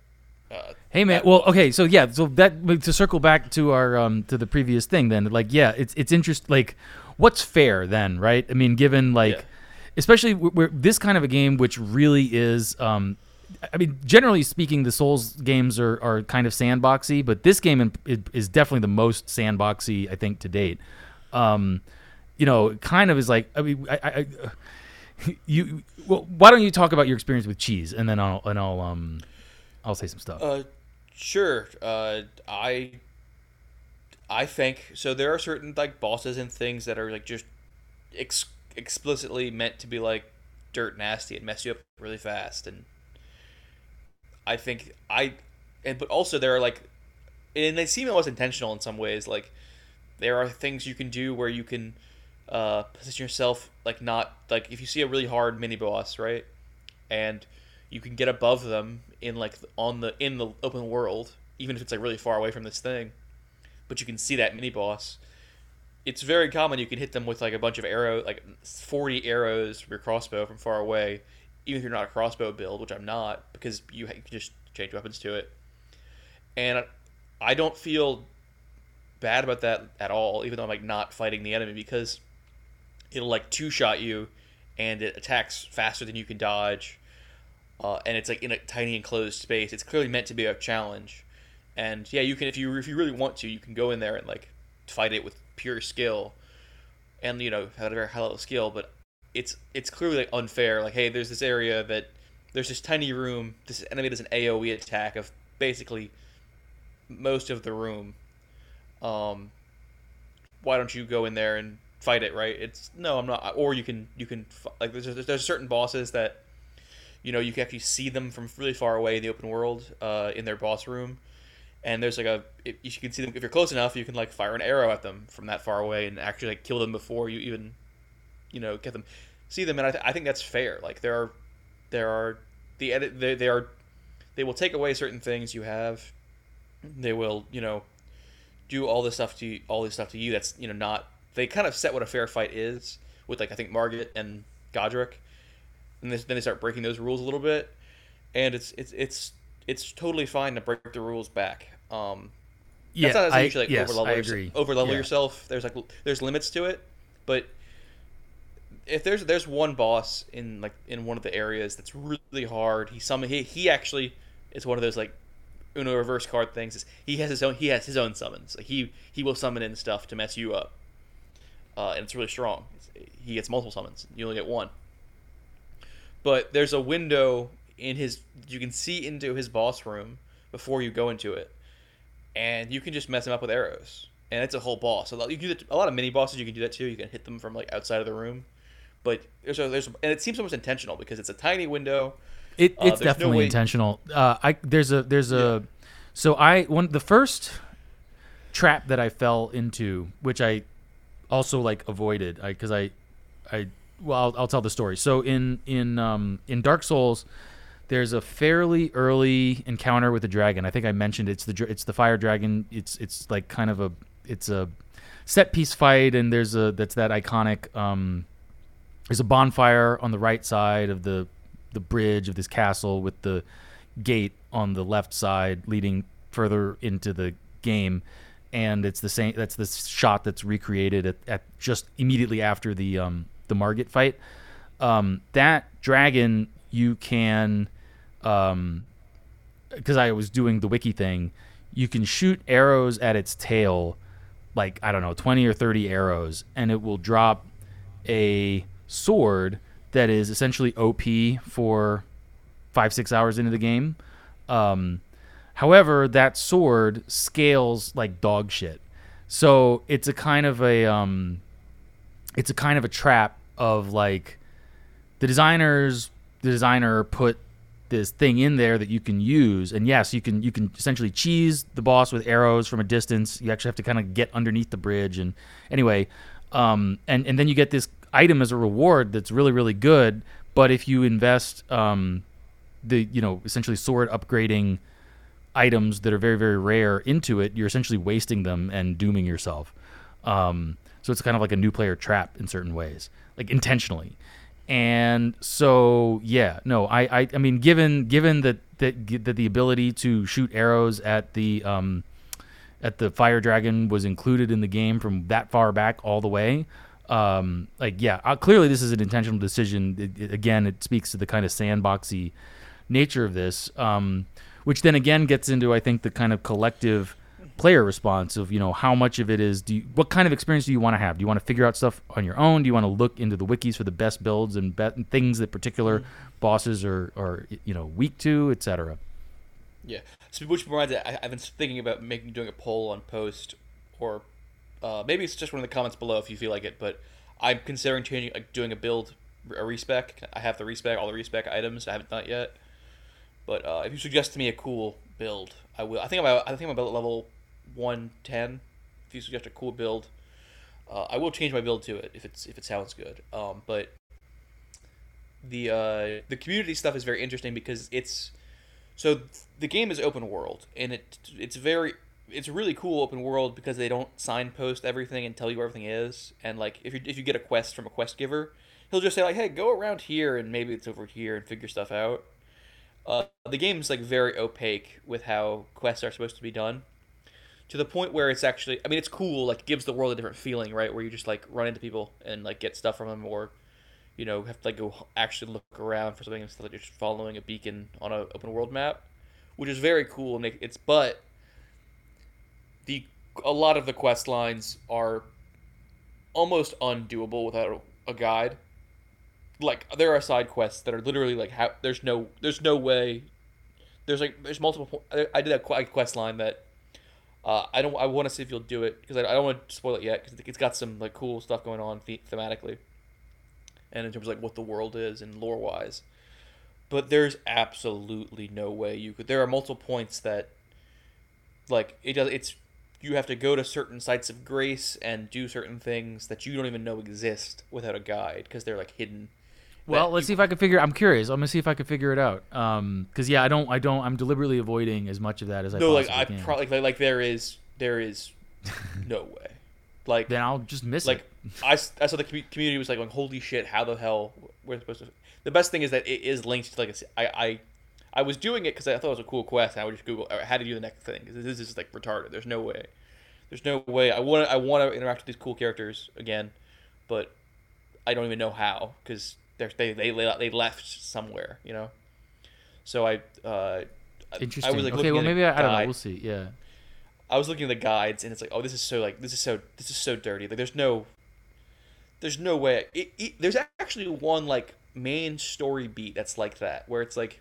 uh, Hey man, that well, okay, so yeah, so that to circle back to our um to the previous thing, then like yeah, it's it's interest like what's fair then, right? I mean, given like Yeah. especially where, where this kind of a game, which really is um. I mean, generally speaking, the Souls games are, are kind of sandboxy, but this game is, definitely the most sandboxy I think to date. Um, you know, kind of is like I mean, I, I you well, why don't you talk about your experience with cheese, and then I'll and I'll um I'll say some stuff. Uh, sure. Uh, I I think so. There are certain like bosses and things that are like just ex- explicitly meant to be like dirt nasty and mess you up really fast. And I think I and but also there are like and they seem almost intentional in some ways. Like there are things you can do where you can uh, position yourself like not like if you see a really hard mini boss right and you can get above them in like on the in the open world, even if it's like really far away from this thing. But you can see that mini boss. It's very common you can hit them with like a bunch of arrow, like forty arrows from your crossbow from far away, even if you're not a crossbow build, which I'm not, because you, you can just change weapons to it. And I don't feel bad about that at all, even though I'm like not fighting the enemy because it'll like two shot you, and it attacks faster than you can dodge, uh, and it's like in a tiny enclosed space. It's clearly meant to be a challenge, and yeah, you can if you if you really want to, you can go in there and like fight it with pure skill, and you know have a very high level skill, but it's it's clearly like unfair. Like, hey, there's this area that there's this tiny room. This enemy does an AOE attack of basically most of the room. Um, why don't you go in there and fight it? Right? It's no, I'm not. Or you can you can like there's there's certain bosses that you know you can actually see them from really far away in the open world uh, in their boss room. And there's like a if you can see them if you're close enough, you can like fire an arrow at them from that far away and actually like kill them before you even you know get them see them and I, th- I think that's fair like there are there are the edit they, they are they will take away certain things you have they will you know do all this stuff to you, all this stuff to you that's you know not they kind of set what a fair fight is with like I think Margit and Godrick and this, then they start breaking those rules a little bit and it's it's it's it's totally fine to break the rules back um Yeah, that's not as I, should like yes, overlevel I agree. overlevel Yeah. yourself. There's like there's limits to it, but if there's there's one boss in like in one of the areas that's really hard, he summon he he actually is one of those like Uno reverse card things. Is he has his own he has his own summons. Like he he will summon in stuff to mess you up, uh, and it's really strong. It's- he gets multiple summons. You only get one. But there's a window in his you can see into his boss room before you go into it and you can just mess him up with arrows. And it's a whole boss. So you can do that, a lot of mini bosses. You can do that too. You can hit them from like outside of the room, but there's a, there's and it seems almost intentional because it's a tiny window. It, Uh, it's no definitely way- intentional. Uh, I there's a there's a so I one the first trap that I fell into, which I also like avoided, because I, I well I'll, I'll tell the story. So in in um in Dark Souls, there's a fairly early encounter with the dragon. I think I mentioned it's the it's the fire dragon. It's it's like kind of a it's a set piece fight, and there's a that's that iconic um there's a bonfire on the right side of the the bridge of this castle with the gate on the left side leading further into the game. And it's the same that's the shot that's recreated at, at just immediately after the um the Margit fight. Um that dragon you can um because I was doing the wiki thing you can shoot arrows at its tail like I don't know 20 or 30 arrows and it will drop a sword that is essentially OP for five six hours into the game. Um, however, that sword scales like dog shit, so it's a kind of a um, it's a kind of a trap of like the designers the designer put this thing in there that you can use. And yes you can you can essentially cheese the boss with arrows from a distance. You actually have to kind of get underneath the bridge and anyway um, and and then you get this item as a reward that's really really good but if you invest um, the you know essentially sword upgrading items that are very very rare into it you're essentially wasting them and dooming yourself. Um, so it's kind of like a new player trap in certain ways like intentionally. And so yeah no i i, I mean given given that that that the ability to shoot arrows at the um at the fire dragon was included in the game from that far back all the way um like yeah uh, clearly this is an intentional decision. It, it- again it speaks to the kind of sandboxy nature of this um which then again gets into i think the kind of collective player response of you know how much of it is do you, what kind of experience do you want to have? Do you want to figure out stuff on your own? Do you want to look into the wikis for the best builds and bet things that particular bosses are are you know weak to etc Yeah. So which I, I've been thinking about making doing a poll on post, or uh, maybe it's just one of the comments below if you feel like it. But I'm considering changing, like doing a build, a respec. I have the respec, all the respec items. I haven't done it yet. But uh, if you suggest to me a cool build, I will. I think I'm. I think I'm about level 110. If you suggest a cool build, uh, I will change my build to it if it's if it sounds good. Um, but the uh, the community stuff is very interesting because it's so the game is open world and it it's very it's a really cool open world because they don't signpost everything and tell you where everything is. And like if you if you get a quest from a quest giver he'll just say like hey go around here and maybe it's over here and figure stuff out. Uh, the game's like very opaque with how quests are supposed to be done. To the point where it's actually i mean it's cool like it gives the world a different feeling right? Where you just like run into people and like get stuff from them or you know have to like go actually look around for something instead of just following a beacon on an open world map which is very cool. And it's but the a lot of the quest lines are almost undoable without a, guide. Like there are side quests that are literally like how there's no there's no way there's like there's multiple I did a quest line that uh, I don't I want to see if you'll do it because I, I don't want to spoil it yet because it's got some like cool stuff going on the- thematically and in terms of like what the world is and lore wise but there's absolutely no way you could there are multiple points that like it does it's you have to go to certain sites of grace and do certain things that you don't even know exist without a guide because they're like hidden Well, let's you- see if I can figure. I'm curious. I'm gonna see if I can figure it out. Um, because yeah, I don't, I don't, I'm deliberately avoiding as much of that as I no like i can. probably like, like there is there is no way like then I'll just miss like it. I, s- I saw the commu- community was like going holy shit how the hell we're supposed to the best thing is that it is linked to like a I I, I was doing it because I thought it was a cool quest and I would just Google how to do the next thing 'cause this is just like retarded there's no way there's no way I want to I want to interact with these cool characters again but I don't even know how because they they they they left somewhere you know so I uh Interesting. I was like okay, looking well at maybe I, I don't know. We'll see. Yeah. I was looking at the guides and it's like, oh, this is so like this is so this is so dirty. Like there's no there's no way. It, it, there's actually one like main story beat that's like that where it's like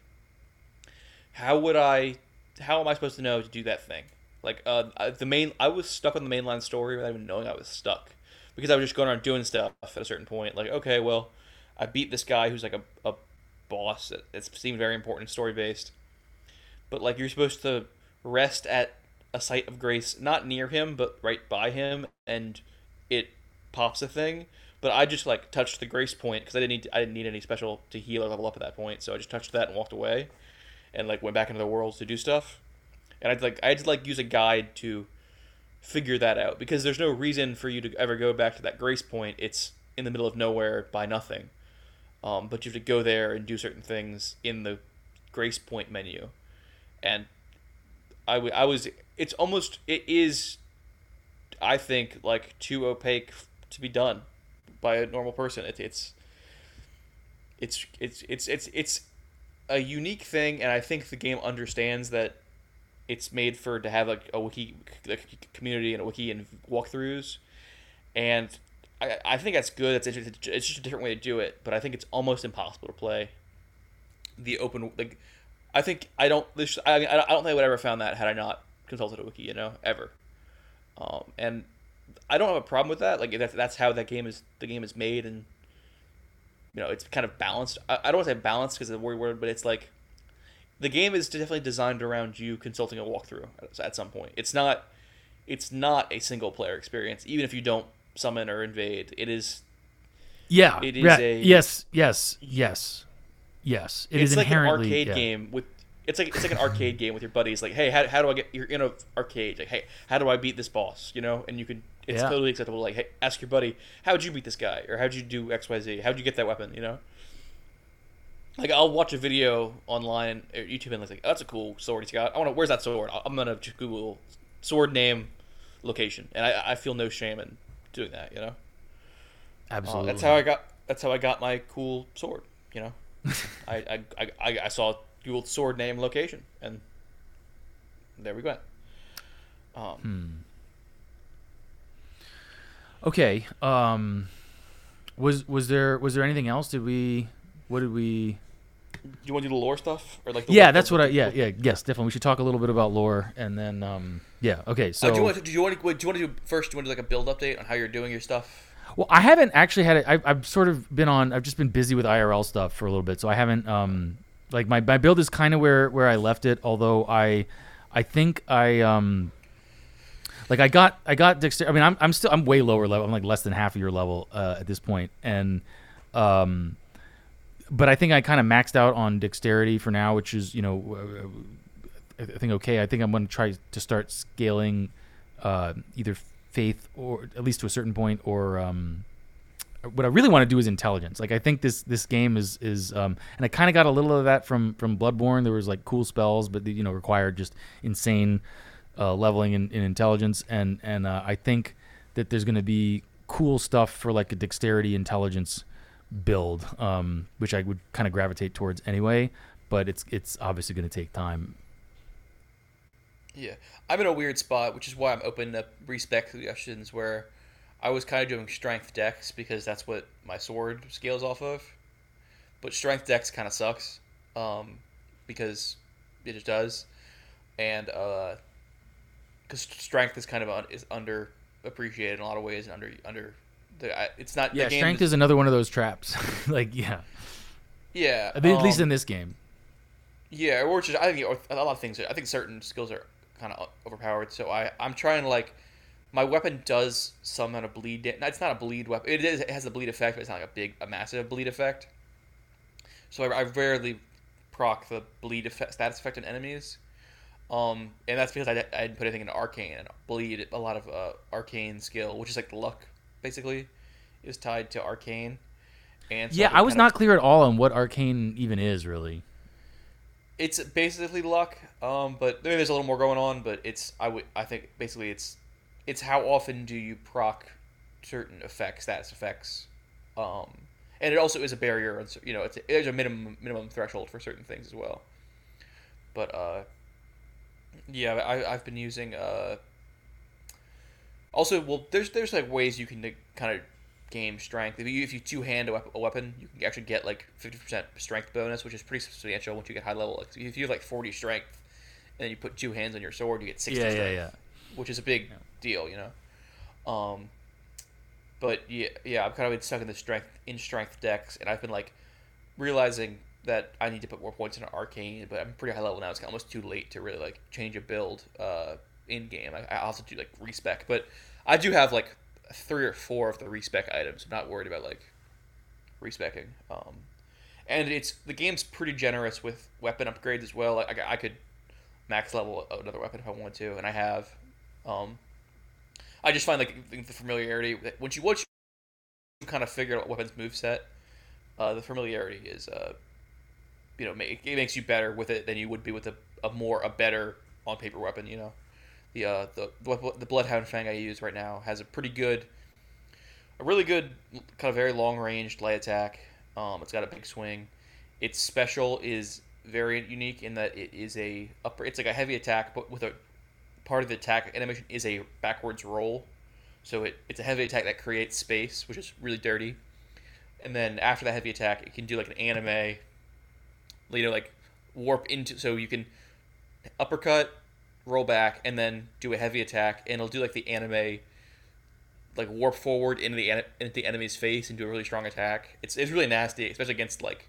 how would I how am I supposed to know to do that thing? Like uh the main I was stuck on the mainline story without even knowing I was stuck because I was just going around doing stuff at a certain point like okay, well, I beat this guy who's like a, a boss that it seemed very important story based. But like you're supposed to rest at a site of grace, not near him, but right by him, and it pops a thing. But I just like touched the grace point because I didn't need I didn't need any special to heal or level up at that point, so I just touched that and walked away, and like went back into the world to do stuff. And I'd like I had to like use a guide to figure that out because there's no reason for you to ever go back to that grace point. It's in the middle of nowhere by nothing. Um, but you have to go there and do certain things in the grace point menu, and I, w- I was it's almost it is I think like too opaque to be done by a normal person. It, it's it's it's it's it's it's a unique thing, and I think the game understands that it's made for to have like a wiki like, community and a wiki and walkthroughs, and I, I think that's good. Interesting. It's just a different way to do it, but I think it's almost impossible to play the open like. I think I don't. This I mean, I don't think I would ever found that had I not consulted a wiki. You know, ever. Um, and I don't have a problem with that. Like that's that's how that game is. The game is made, and you know it's kind of balanced. I, I don't want to say balanced because it's a word word, but it's like the game is definitely designed around you consulting a walkthrough at, at some point. It's not. It's not a single player experience, even if you don't summon or invade. It is. Yeah. It is yeah, a- yes. Yes. Yes. Yes. It it's is like an arcade yeah. game with. It's like it's like an arcade game with your buddies. Like, hey, how, how do I get? You're in a arcade. Like, hey, how do I beat this boss? You know, and you can. It's Yeah. totally acceptable. Like, hey, ask your buddy, how'd you beat this guy, or how'd you do X, Y, Z? How'd you get that weapon? You know. Like, I'll watch a video online or YouTube and it's like, oh, that's a cool sword he's got. I want to. Where's that sword? I'm gonna Google sword name, location, and I I feel no shame in doing that. You know. Uh, Absolutely. that's how I got. That's how I got my cool sword. You know, I, I, I, I, I saw Google sword name location, and there we went. Um, Hmm. Okay. Um, was was there was there anything else? Did we? What did we? Do you want to do the lore stuff, or like? The Yeah, that's what I. Yeah, yeah, yes, definitely. We should talk a little bit about lore, and then, um, yeah, okay. So, Uh, do you want to? Do you want to? Do you want to do first? Do you want to do like a build update on how you're doing your stuff? well, I haven't actually had it. I, I've sort of been on. I've just been busy with IRL stuff for a little bit, so I haven't. Um, like my my build is kind of where where I left it. Although I, I think I um. Like I got, I got dexterity. I mean, I'm, I'm still, I'm way lower level. I'm like less than half of your level uh, at this point, and um, but I think I kind of maxed out on dexterity for now, which is you know, I think okay. I think I'm going to try to start scaling uh, either faith or at least to a certain point, or um, what I really want to do is intelligence. Like I think this this game is is um, and I kind of got a little of that from from Bloodborne. There was like cool spells, but you know required just insane uh, leveling in, in intelligence, and and uh, I think that there's going to be cool stuff for like a dexterity intelligence build, um, which I would kind of gravitate towards anyway. But it's it's obviously going to take time. Yeah, I'm in a weird spot, which is why I'm open to respec suggestions where I was kind of doing strength dex because that's what my sword scales off of. But strength dex kind of sucks um, because it just does, and because strength is kind of un- is under appreciated in a lot of ways and under under the I, it's not Yeah, the game strength is another one of those traps. like yeah, yeah I mean, at least um, in this game. Yeah, or just I think a lot of things. I think certain skills are kind of overpowered. So I I'm trying to like my weapon does some amount of bleed. It's not a bleed weapon. It is. It has a bleed effect, but it's not like a big, a massive bleed effect. So I, I rarely proc the bleed effect, status effect on enemies. Um, and that's because I, I didn't put anything into arcane and bleed. A lot of uh, arcane skill, which is like luck, basically, is tied to arcane. And so Yeah, I was not of- clear at all on what arcane even is really. it's basically luck um but there- there's a little more going on but it's i would i think basically it's it's how often do you proc certain effects status effects um and it also is a barrier you know it's a, there's a minimum minimum threshold for certain things as well but uh yeah I, i've been using uh also well there's there's like ways you can kind of gain strength. If you if you two hand a, weapon you can actually get like 50% strength bonus which is pretty substantial once you get high level. Like if you have like 40 strength and you put two hands on your sword you get 60 Yeah, yeah, strength yeah. which is a big deal you know? Um but yeah yeah i've kind of been stuck in the strength in strength dex and i've been like realizing that i need to put more points into arcane but i'm pretty high level now. It's almost too late to really like change a build uh in game i, I also do like respec but i do have like three or four of the respec items. I'm not worried about like respecking um and it's the game's pretty generous with weapon upgrades as well. Like i, I could max level another weapon if i wanted to and i have um I just find like the familiarity once you once you kind of figure out what weapons move set, uh, the familiarity is uh, you know make, it makes you better with it than you would be with a, a more a better on paper weapon. You know, the uh, the the Bloodhound Fang I use right now has a pretty good, a really good kind of very long ranged light attack. Um, it's got a big swing. Its special is very unique in that it is a upper. It's like a heavy attack, but with a part of the attack animation is a backwards roll. So it, it's a heavy attack that creates space, which is really dirty. And then after that heavy attack, it can do like an anime, you know, like warp into. So you can uppercut, roll back, and then do a heavy attack, and it'll do like the anime, like warp forward into the into the enemy's face and do a really strong attack. It's it's really nasty, especially against like.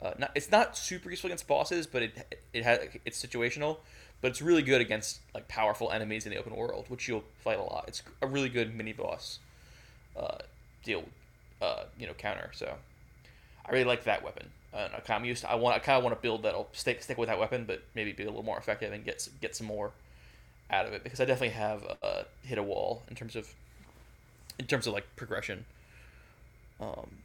Uh, not, it's not super useful against bosses, but it it has it's situational but it's really good against like powerful enemies in the open world, which you'll fight a lot. It's a really good mini boss uh, deal, uh, you know, counter. So I really like that weapon. I kind of used. I want. I kind of want to build that'll stick stick with that weapon, but maybe be a little more effective and get get some more out of it because I definitely have uh, hit a wall in terms of in terms of like progression. Um,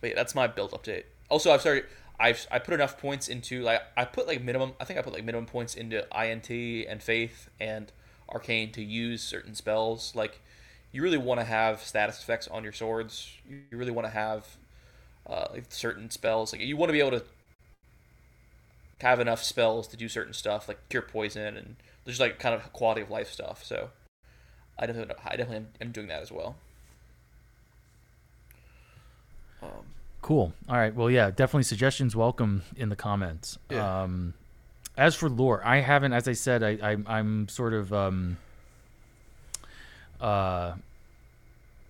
but yeah, that's my build update. Also, I've started. I've I put enough points into like I put like minimum. I think I put like minimum points into INT and Faith and Arcane to use certain spells. Like you really want to have status effects on your swords. You really want to have uh, like certain spells. Like you want to be able to have enough spells to do certain stuff, like cure poison and there's like kind of quality of life stuff. So I definitely I definitely am, am doing that as well. Um, Cool. All right. Well, yeah, definitely suggestions welcome in the comments. Yeah. Um, as for lore, I haven't, as I said, I, I I'm sort of um, uh,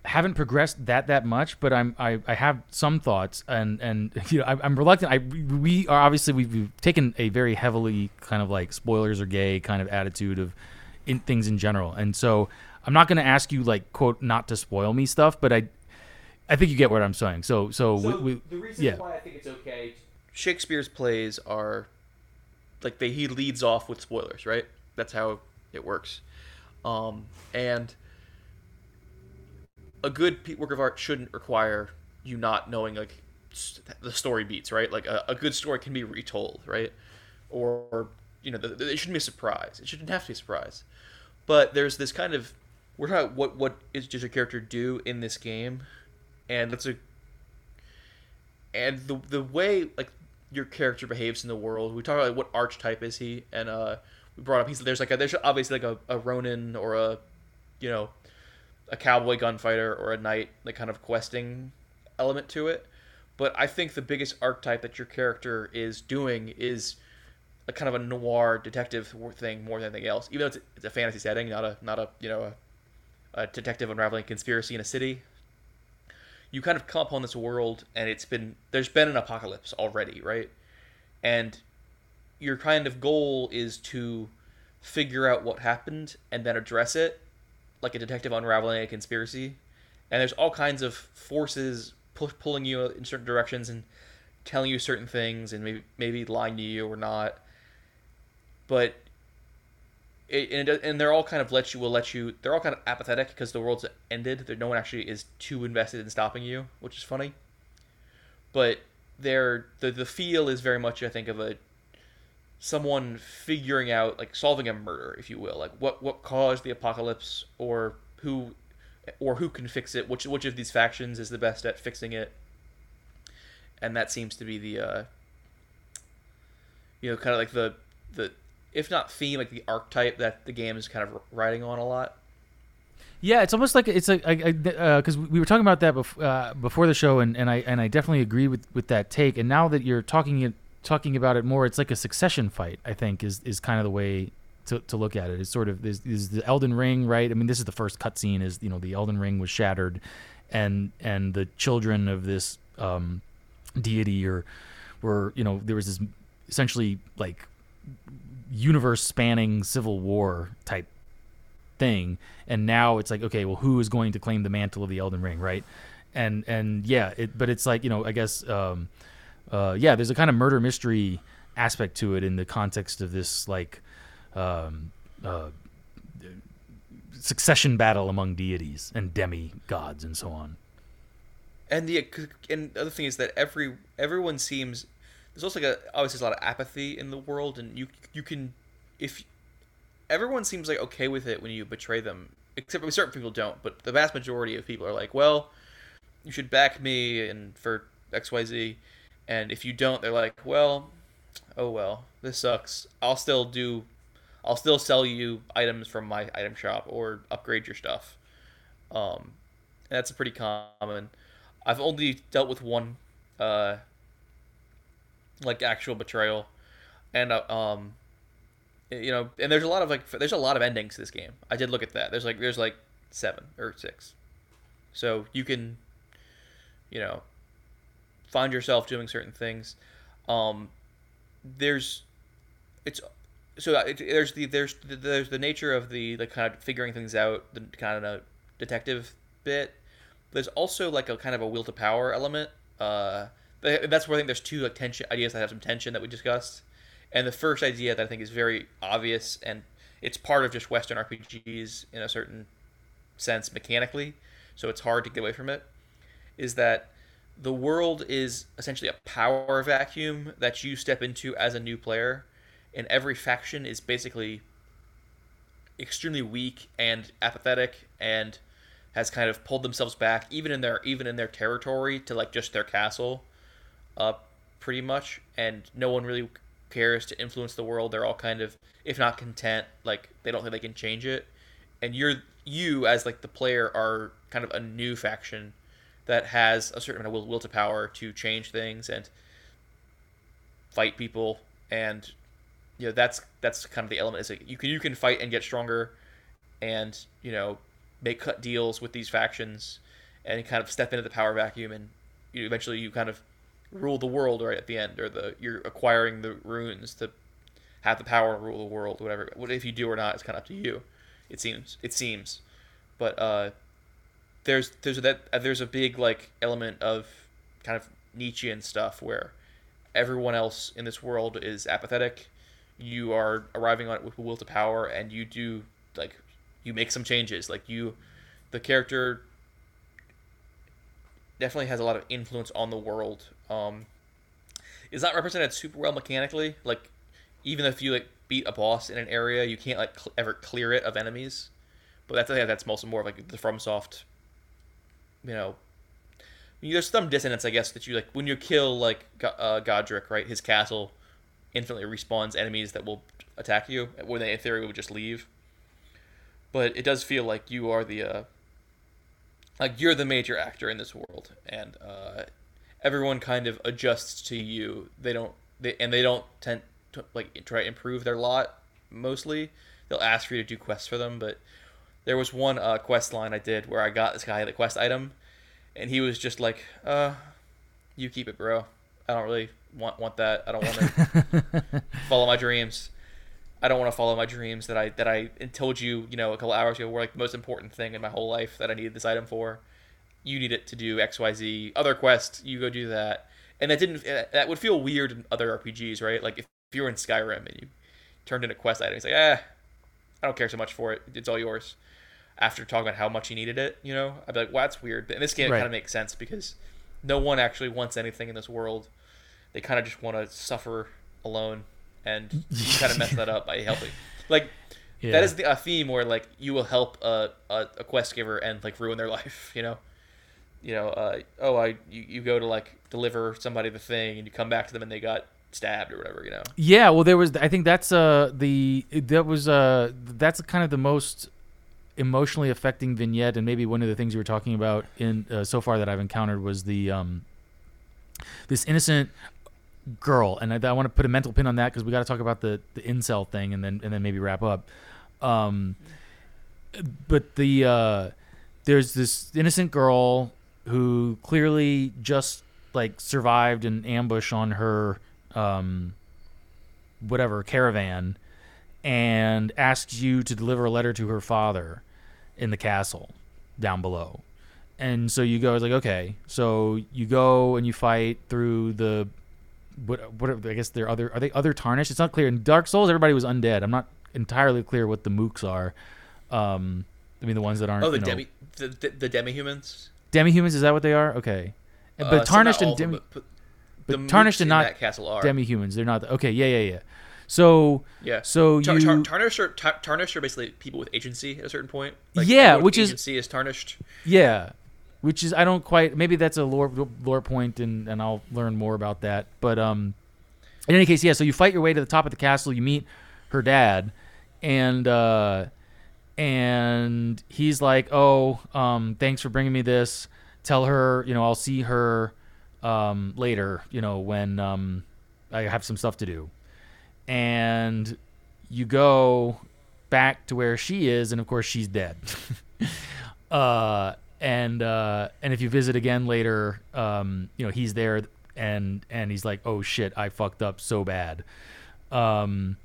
haven't progressed that that much, but I'm I, I have some thoughts, and and you know I, I'm reluctant. I we are obviously we've, we've taken a very heavily kind of like spoilers are gay kind of attitude of in things in general, and so I'm not going to ask you like quote not to spoil me stuff, but I I think you get what I'm saying. So so, we, we the reason yeah. why I think it's okay. Shakespeare's plays are like they he leads off with spoilers, right? That's how it works. Um, and a good work of art shouldn't require you not knowing like the story beats, right? Like a, a good story can be retold, right? Or, or you know, the, the, it shouldn't be a surprise. It shouldn't have to be a surprise. But there's this kind of we're talking about what what is does your character do in this game, and that's a and the the way like your character behaves in the world. We talk about like, what archetype is he, and uh, we brought up he's there's like a, there's obviously like a, a Ronin or a you know a cowboy gunfighter or a knight, the kind of questing element to it. But I think the biggest archetype that your character is doing is a kind of a noir detective thing more than anything else. Even though it's a, it's a fantasy setting, not a not a you know a, a detective unraveling conspiracy in a city you kind of come upon this world and it's been there's been an apocalypse already right and your kind of goal is to figure out what happened and then address it like a detective unraveling a conspiracy. And there's all kinds of forces pu- pulling you in certain directions and telling you certain things and maybe maybe lying to you or not. But it, and, it, and they're all kind of let you will let you they're all kind of apathetic because the world's ended there no one actually is too invested in stopping you which is funny. But they're the the feel is very much i think of a someone figuring out like solving a murder if you will like what what caused the apocalypse or who or who can fix it which which of these factions is the best at fixing it and that seems to be the uh you know kind of like the the if not theme, like the archetype that the game is kind of riding on a lot. Yeah, it's almost like it's like because uh, we were talking about that before uh, before the show, and, and I and I definitely agree with, with that take. And now that you're talking it talking about it more, it's like a succession fight. I think is is kind of the way to, to look at it. It's sort of is, is the Elden Ring right? I mean, this is the first cutscene. Is you know the Elden Ring was shattered, and and the children of this um, deity or were you know there was this essentially like universe spanning civil war type thing and now it's like okay well who is going to claim the mantle of the elden ring right and and yeah it but it's like you know i guess um uh yeah there's a kind of murder mystery aspect to it in the context of this like um uh succession battle among deities and demi gods and so on and the and the other thing is that every everyone seems there's also like a obviously there's a lot of apathy in the world, and you you can if everyone seems like okay with it when you betray them, except for certain people don't. But the vast majority of people are like, well, you should back me and for X Y Z, and if you don't, they're like, well, oh well, this sucks. I'll still do. I'll still sell you items from my item shop or upgrade your stuff. Um, that's pretty common. I've only dealt with one uh, like actual betrayal, and uh, um, you know, and there's a lot of like there's a lot of endings to this game. I did look at that. There's like there's like seven or six, so you can, you know, find yourself doing certain things. Um, there's, it's so it, there's the there's the, there's the nature of the the kind of figuring things out, the kind of detective bit. There's also like a kind of a will to power element. Uh, that's where I think there's two like tension ideas that have some tension that we discussed. And the first idea that I think is very obvious and it's part of just Western RPGs in a certain sense mechanically, so it's hard to get away from it, is that the world is essentially a power vacuum that you step into as a new player, and every faction is basically extremely weak and apathetic and has kind of pulled themselves back even in their even in their territory to like just their castle up pretty much, and no one really cares to influence the world. They're all kind of, if not content, like they don't think they can change it. And you're you as like the player are kind of a new faction that has a certain amount of will, will to power to change things and fight people and you know that's that's kind of the element is like you can you can fight and get stronger and you know make cut deals with these factions and kind of step into the power vacuum and you eventually you kind of rule the world right at the end, or the you're acquiring the runes to have the power to rule the world, whatever. What if you do or not, it's kind of up to you. It seems. It seems, but uh, there's there's that uh, there's a big like element of kind of Nietzschean stuff where everyone else in this world is apathetic. You are arriving on it with a will to power, and you do like you make some changes. Like you, the character definitely has a lot of influence on the world. Um, is not represented super well mechanically. Like even if you like beat a boss in an area, you can't like cl- ever clear it of enemies. But that's I that's mostly more of like the FromSoft, you know. There's some dissonance, I guess, that you like when you kill like uh, Godrick, right? His castle infinitely respawns enemies that will attack you, when they in theory would just leave. But it does feel like you are the uh, like you're the major actor in this world, and uh, everyone kind of adjusts to you. They don't, they and they don't tend to like try to improve their lot. Mostly, they'll ask for you to do quests for them. But there was one uh, quest line I did where I got this guy the quest item, and he was just like, "Uh, you keep it, bro. I don't really want want that. I don't want to follow my dreams." I don't want to follow my dreams that I that I told you, you know, a couple hours ago were like the most important thing in my whole life that I needed this item for. You need it to do X Y Z other quest. You go do that, and that didn't that would feel weird in other RPGs, right? Like if, if you were in Skyrim and you turned in a quest item, it's like, ah, I don't care so much for it. It's all yours. After talking about how much he needed it, you know, I'd be like, well, that's weird. But in this game, it kind of makes sense because no one actually wants anything in this world. They kind of just want to suffer alone, and you kind of mess that up by helping. Like Yeah. that is the, a theme where like you will help a, a, a quest giver and like ruin their life. You know, you know. Uh, oh, I you, you go to like deliver somebody the thing, and you come back to them and they got stabbed or whatever. You know. Yeah, well, there was. I think that's uh the that was uh that's kind of the most emotionally affecting vignette, and maybe one of the things you were talking about in uh, so far that I've encountered was the um this innocent girl, and I, I want to put a mental pin on that because we got to talk about the the incel thing, and then and then maybe wrap up. Um, but the uh, there's this innocent girl who clearly just like survived an ambush on her um, whatever caravan and asks you to deliver a letter to her father in the castle down below. And so you go, it's like, okay. So you go and you fight through the what what are, I guess they're other are they other tarnished? It's not clear. In Dark Souls everybody was undead. I'm not entirely clear what the mooks are. Um I mean the ones that aren't Oh, the you know, demi the, the, the demi humans. demi-humans is that what they are? Okay. Uh, But tarnished and demi but, but tarnished and not castle are demi-humans. They're not okay, yeah, yeah, yeah. So Yeah. so Tar- you tar- tarnished are tar- tarnished are basically people with agency at a certain point. Yeah, everyone with which is- agency is tarnished. Yeah, which is I don't quite. Maybe that's a lore lore point, and and I'll learn more about that. But um, in any case, yeah. So you fight your way to the top of the castle. You meet her dad, and uh, and he's like, oh, um, thanks for bringing me this. Tell her, you know, I'll see her um later. You know, when um I have some stuff to do, and you go back to where she is, and of course she's dead. uh, and uh, and if you visit again later, um, you know he's there, and and he's like, oh shit, I fucked up so bad. Um,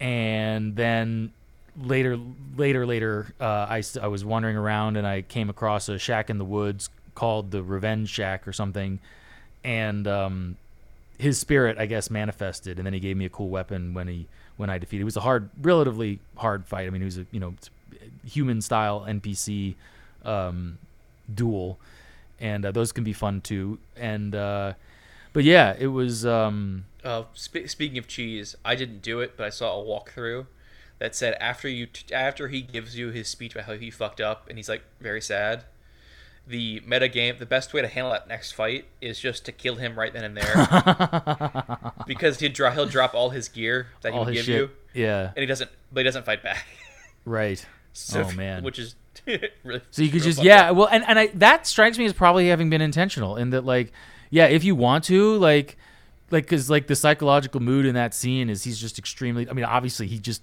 and then later, later, later, uh, I I was wandering around and I came across a shack in the woods called the Revenge Shack or something, and um, his spirit, I guess, manifested, and then he gave me a cool weapon when he when I defeated. It was a hard, relatively hard fight. I mean, it was a you know human style NPC um, duel, and uh, those can be fun too. And uh, but yeah, it was um, Uh, spe- speaking of cheese, I didn't do it, but I saw a walkthrough that said after you t- after he gives you his speech about how he fucked up and he's like very sad. The meta game, the best way to handle that next fight is just to kill him right then and there, because he dro- he'll drop all his gear that he all would give shit. you, Yeah, and he doesn't, but he doesn't fight back. right. So, Oh, man. which is really So you could just yeah, up. well, and and I, that strikes me as probably having been intentional in that like yeah, if you want to like like because like the psychological mood in that scene is he's just extremely. I mean, obviously he just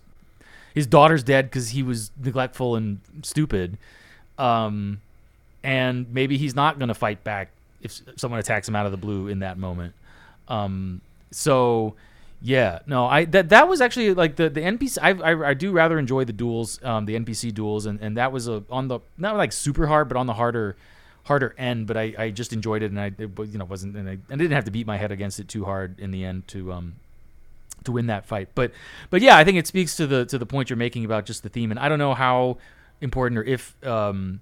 his daughter's dead because he was neglectful and stupid, um, and maybe he's not gonna fight back if someone attacks him out of the blue in that moment. Um, so Yeah, no, I that that was actually like the the NPC. I I, I do rather enjoy the duels, um, the NPC duels, and, and that was a on the not like super hard, but on the harder harder end. But I, I just enjoyed it, and I it, you know wasn't and I, I didn't have to beat my head against it too hard in the end to um to win that fight. But but yeah, I think it speaks to the to the point you're making about just the theme, and I don't know how important or if um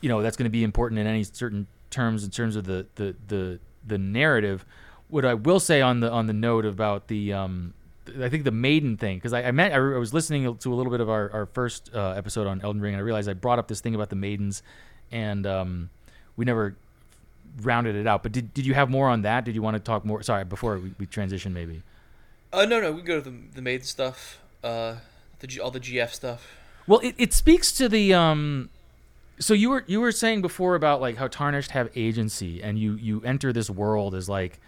you know that's going to be important in any certain terms in terms of the the the the narrative. What I will say on the on the note about the um, I think the maiden thing because I, I met I, I was listening to a little bit of our our first uh, episode on Elden Ring and I realized I brought up this thing about the maidens and um, we never rounded it out. But did did you have more on that? Did you want to talk more? Sorry, before we, we transition maybe. Uh, no, no, we go to the the maid stuff. Uh, the G, all the GF stuff. Well, it, it speaks to the um. So you were you were saying before about like how tarnished have agency, and you you enter this world as like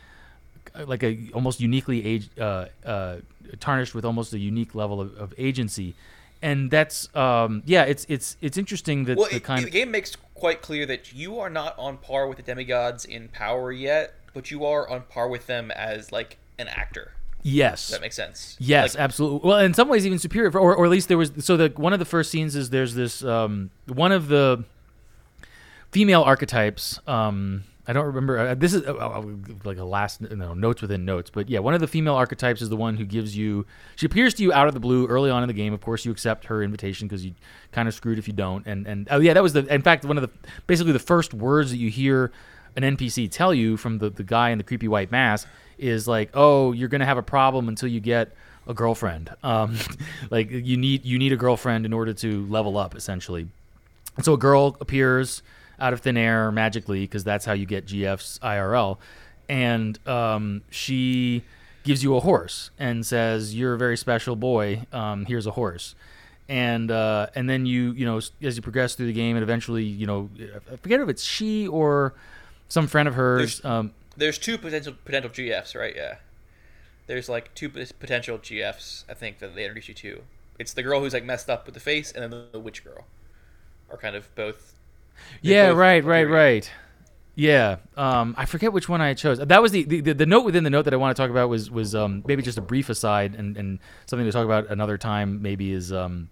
like a almost uniquely age uh, uh, tarnished with almost a unique level of, of agency, and that's um yeah it's it's it's interesting that Well, the it, kind the game makes quite clear that you are not on par with the demigods in power yet, but you are on par with them as like an actor. Yes Does that makes sense? Yes, Like, absolutely. Well, in some ways, even superior, or, or at least there was. So the one of the first scenes is there's this um, one of the female archetypes. Um, I don't remember. Uh, this is uh, uh, like a last no notes within notes, but yeah, one of the female archetypes is the one who gives you. She appears to you out of the blue early on in the game. Of course, you accept her invitation because you kind of screwed if you don't. And and oh yeah, that was the. In fact, one of the basically the first words that you hear an NPC tell you from the the guy in the creepy white mask is like, oh, you're gonna have a problem until you get a girlfriend. Um, like you need you need a girlfriend in order to level up, essentially. And so a girl appears out of thin air magically because that's how you get GF's IRL, and um, she gives you a horse and says, "You're a very special boy. Um, here's a horse." And uh, and then you you know as you progress through the game and eventually you know I forget if it's she or some friend of hers. Um, There's two potential potential GFs, right? Yeah. There's like two potential GFs. I think that they introduce you to. It's the girl who's like messed up with the face, and then the, witch girl, are kind of both. yeah, both right, right, right. Yeah, um, I forget which one I chose. That was the, the the note within the note that I want to talk about was was um, maybe just a brief aside and, and something to talk about another time. Maybe is um,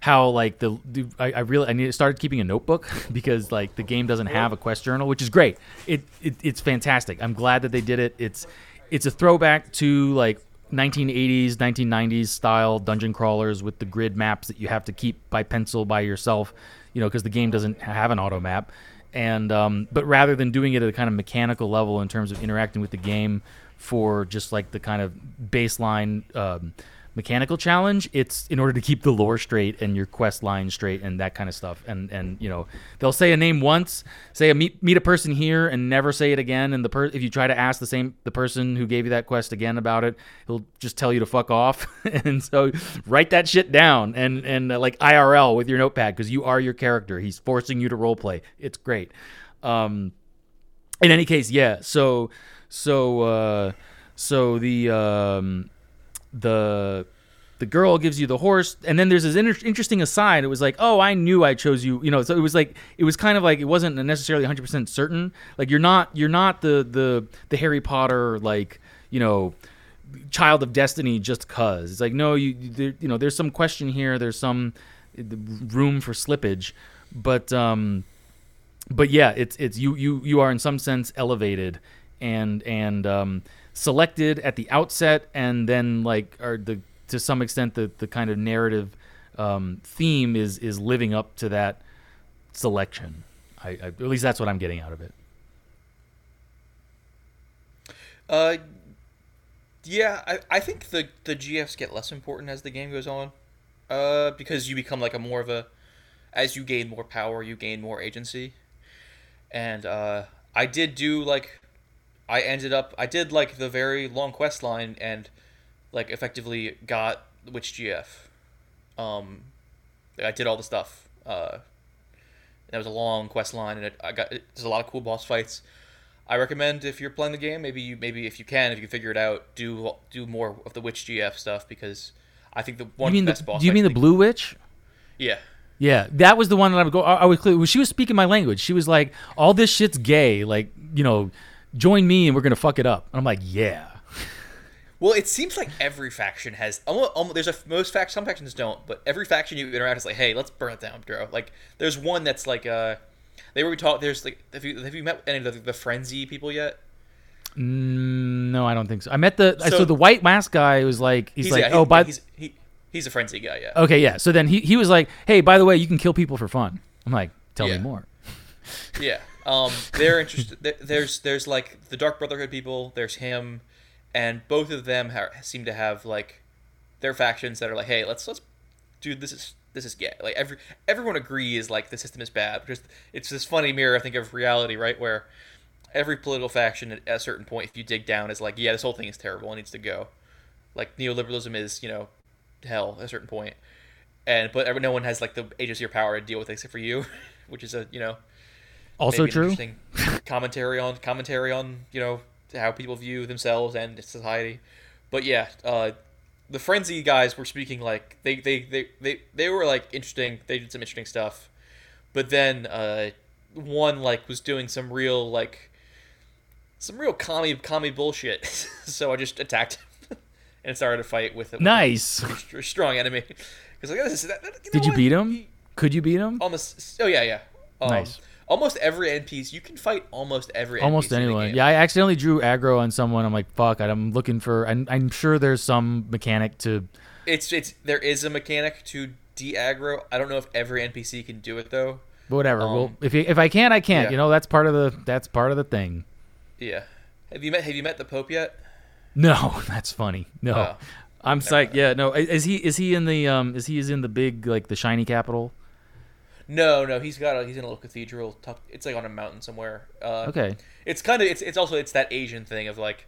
how like the, I, I really I need started keeping a notebook because like the game doesn't have a quest journal, which is great. It, it it's fantastic. I'm glad that they did it. It's it's a throwback to like 1980s 1990s style dungeon crawlers with the grid maps that you have to keep by pencil by yourself you know because the game doesn't have an auto map and um, but rather than doing it at a kind of mechanical level in terms of interacting with the game for just like the kind of baseline um, mechanical challenge it's in order to keep the lore straight and your quest line straight and that kind of stuff. And and you know they'll say a name once say a meet, meet a person here and never say it again. And the per- if you try to ask the same the person who gave you that quest again about it he'll just tell you to fuck off. And so write that shit down and and uh, like IRL with your notepad because you are your character. He's forcing you to role play it's great. Um in any case yeah. So so uh so the um the the girl gives you the horse and then there's this inter- interesting aside. It was like oh i knew i chose you you know so it was like it was kind of like it wasn't necessarily 100% certain. Like you're not you're not the the the harry potter like you know child of destiny just cuz it's like no you there, you know there's some question here. There's some uh, room for slippage. But um but yeah, it's it's you you you are in some sense elevated. And and um, selected at the outset, and then like are the to some extent the the kind of narrative um, theme is is living up to that selection. I, I at least that's what I'm getting out of it. Uh, yeah, I, I think the the GFs get less important as the game goes on, uh, because you become like a more of a, as you gain more power, you gain more agency, and uh, I did do like, I ended up I did like the very long quest line and, like effectively got which GF, um, I did all the stuff. Uh, that was a long quest line, and it, I got it, there's a lot of cool boss fights. I recommend if you're playing the game, maybe you maybe if you can, if you can figure it out, do do more of the Witch GF stuff because I think the one you mean the best the, boss. do you mean the Blue Witch? Yeah, Yeah, that was the one that I would go. I, I was clear. She was speaking my language. She was like, "All this shit's gay. Like, you know, join me and we're gonna fuck it up." And I'm like, "Yeah." Well, it seems like every faction has. Almost, almost, there's a most fact. Some factions don't, but every faction you interact is like, hey, let's burn it down, bro. Like, there's one that's like, uh, they were talk. There's like, have you have you met any of the, the frenzy people yet? Mm, no, I don't think so. I met the I So- so the white mask guy was like he's, like yeah, oh by he's he, he's a frenzy guy, yeah. okay yeah. So then he he was like hey by the way you can kill people for fun. I'm like tell Yeah. me more. Yeah. Um, they're interested. There's there's like the Dark Brotherhood people. There's him, and both of them ha- seem to have like their factions that are like, hey, let's let's dude, this is this is gay. Like every everyone agrees like the system is bad. Because it's this funny mirror, I think, of reality, right? Where every political faction at a certain point, if you dig down, is like, yeah, this whole thing is terrible. It needs to go. Like neoliberalism is, you know, hell at a certain point. And but every, no one has like the agency or power to deal with it except for you, which is a you know Also true. interesting commentary on commentary on you know how people view themselves and society. But yeah, uh, the frenzy guys were speaking like they they, they, they they were like interesting. They did some interesting stuff, but then uh, one like was doing some real like some real commie commie bullshit. so I just attacked him and started a fight with him. Nice. Str- strong enemy. Because like that, that- you know Did you what? beat him? Could you beat him? almost. Oh yeah, yeah. Um, Nice. Almost every NPC you can fight. Almost every Almost NPC anyone. Yeah, I accidentally drew aggro on someone. I'm like, fuck. I'm looking for. I'm, I'm sure there's some mechanic to. It's it's there is a mechanic to de-aggro. I don't know if every NPC can do it though. Whatever. Um, well, if you, if I can't, I can't. yeah. You know, that's part of the that's part of the thing. Yeah. Have you met Have you met the Pope yet? No, that's funny. No, Oh. I'm psyched. Yeah, no. Is he is he in the um is he is in the big like the shiny capital? No, no. He's got a he's in a little cathedral. Tucked, it's like on a mountain somewhere. Uh, Okay. It's kind of it's it's also it's that Asian thing of like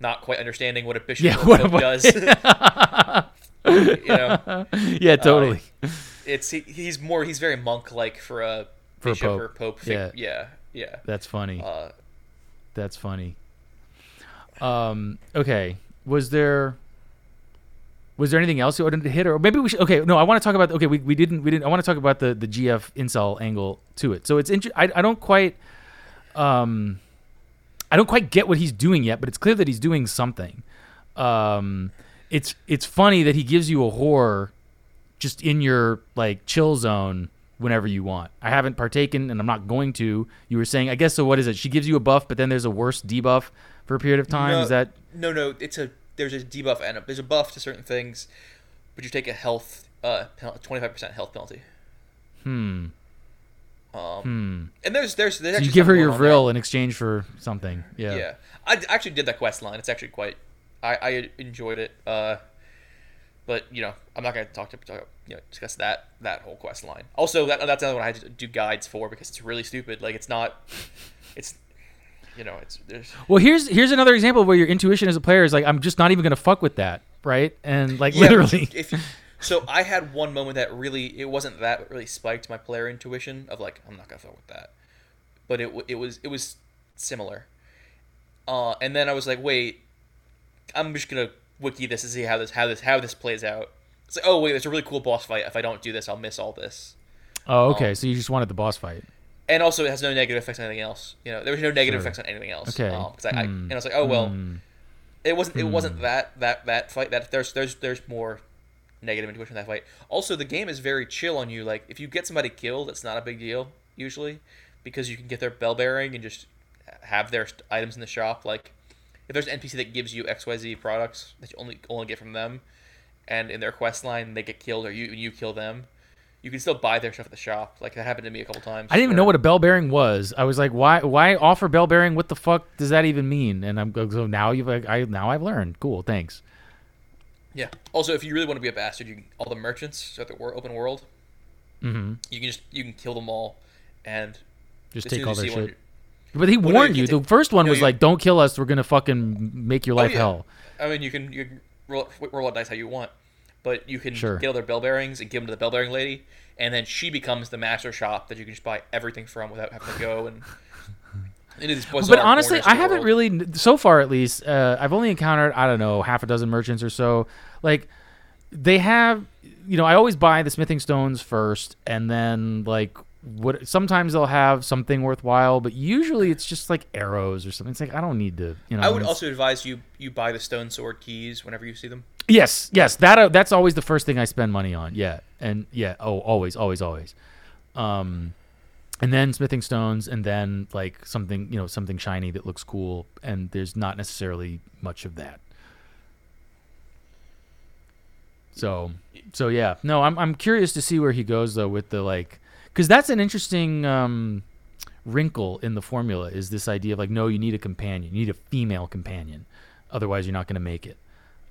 not quite understanding what a bishop Yeah, what- what- does. you know, Yeah, totally. it's he, he's more he's very monk like for a For bishop pope. or pope. Yeah. Yeah, yeah. that's funny. Uh, That's funny. Um. Okay. Was there? Was there anything else you wanted to hit, or maybe we should? Okay. No, I want to talk about. Okay, we, we didn't we didn't. I want to talk about the the GF incel angle to it. So it's interesting. I I don't quite. Um. I don't quite get what he's doing yet, but it's clear that he's doing something. Um. It's it's funny that he gives you a whore just in your like chill zone whenever you want. I haven't partaken and I'm not going to. You were saying, I guess so what is it? She gives you a buff, but then there's a worse debuff for a period of time. No, is that no, no? It's a there's a debuff and a, there's a buff to certain things, but you take a health uh twenty five percent health penalty. hmm. Um, Hmm. and there's there's, there's So you give her your. Vril in exchange for something. Yeah. Yeah, I d- actually did that quest line. It's actually quite. I, I enjoyed it. Uh, but you know, I'm not gonna talk to talk, you know discuss that that whole quest line. Also, that that's another one I had to do guides for because it's really stupid. Like it's not. It's. You know, it's there's. Well, here's here's another example where your intuition as a player is like, I'm just not even gonna fuck with that, right? And like Yeah, literally. if you, so I had one moment that really it wasn't that but really spiked my player intuition of like I'm not gonna fuck with that, but it it was it was similar. Uh, and then I was like, wait, I'm just gonna wiki this and see how this how this how this plays out. It's like, oh wait, there's a really cool boss fight. If I don't do this, I'll miss all this. oh, okay. So you just wanted the boss fight. And also, it has no negative effects on anything else. You know, there was no negative Sure. effects on anything else. Okay. Um, I, I, Hmm. and I was like, oh well, Hmm. it wasn't it wasn't that that that fight that there's there's there's more negative intuition in that fight also the game is very chill on you like if you get somebody killed it's not a big deal usually because you can get their bell bearing and just have their items in the shop like if there's an npc that gives you xyz products that you only only get from them and in their quest line they get killed or you you kill them you can still buy their stuff at the shop like that happened to me a couple times I didn't even know what a bell bearing was. I was like, why why offer bell bearing? What the fuck does that even mean? And I'm so now you've like I now I've learned. Cool, thanks. yeah also if you really want to be a bastard you can, all the merchants at the open world Mm-hmm. you can just you can kill them all and Just take all their see one, shit. But he Well, no, warned you you. can The first one no, was you- like, "Don't kill us. We're gonna fucking make your Oh, life yeah. hell." I mean, you can you can roll, roll out dice how you want, but you can Sure. get all their bell bearings and give them to the bell bearing lady, and then she becomes the master shop that you can just buy everything from without having to go and But honestly, I haven't world. really, so far at least, uh, I've only encountered I don't know half a dozen merchants or so. Like they have, you know, I always buy the smithing stones first, and then like what sometimes they'll have something worthwhile, but usually it's just like arrows or something. It's like I don't need to, you know. I would also advise you you buy the stone sword keys whenever you see them. Yes, yes, that uh, that's always the first thing I spend money on. Yeah, and yeah, oh, always, always, always. Um, and then smithing stones, and then like something you know something shiny that looks cool, and there's not necessarily much of that. So, so yeah, no, I'm I'm curious to see where he goes though with the like, because that's an interesting um, wrinkle in the formula is this idea of like, no, you need a companion, you need a female companion, otherwise you're not going to make it.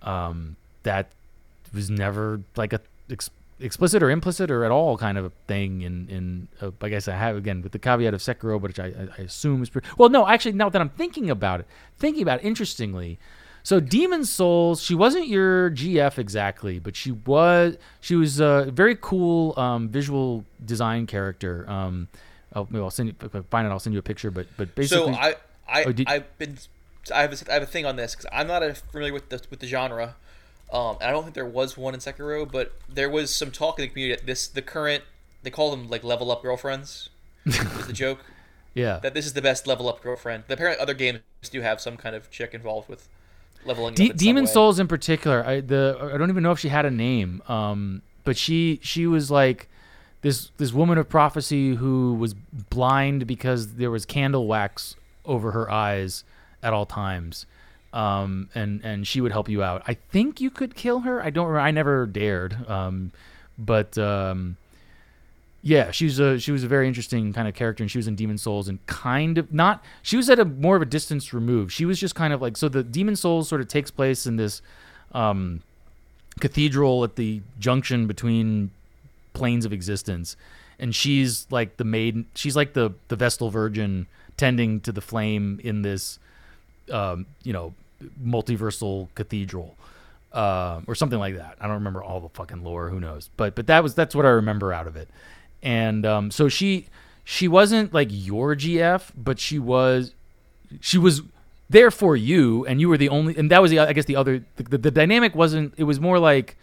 Um, that was never like a ex- explicit or implicit or at all kind of a thing in in uh, I guess I have again with the caveat of Sekiro, which I, I, assume is pretty well. No, actually, now that I'm thinking about it, thinking about it, interestingly, so Demon Souls, she wasn't your GF exactly, but she was she was a very cool um, visual design character. Um, I'll, maybe I'll send you if I find it. I'll send you a picture. But but basically, so I I Oh, did- I've been I have a, I have a thing on this because I'm not familiar with the with the genre. Um, and I don't think there was one in Sekiro, but there was some talk in the community that this the current they call them like level up girlfriends. is the joke yeah, that this is the best level up girlfriend? Apparently, other games do have some kind of chick involved with leveling. De- up Demon. Souls in particular, I the I don't even know if she had a name. Um, but she she was like this this woman of prophecy who was blind because there was candle wax over her eyes at all times. Um, and and she would help you out. I think you could kill her. I don't. I never dared. Um, but um, yeah, she was a she was a very interesting kind of character, and she was in Demon Souls, and kind of not. She was at a more of a distance removed. She was just kind of like so. The Demon Souls sort of takes place in this um, cathedral at the junction between planes of existence, and she's like the maiden. She's like the the Vestal Virgin tending to the flame in this, um, you know, multiversal cathedral uh, or something like that. I don't remember all the fucking lore. Who knows? But but that was that's what I remember out of it. And um, so she she wasn't like your GF, but she was she was there for you, and you were the only. And that was the I guess the other the, the, the dynamic wasn't. It was more like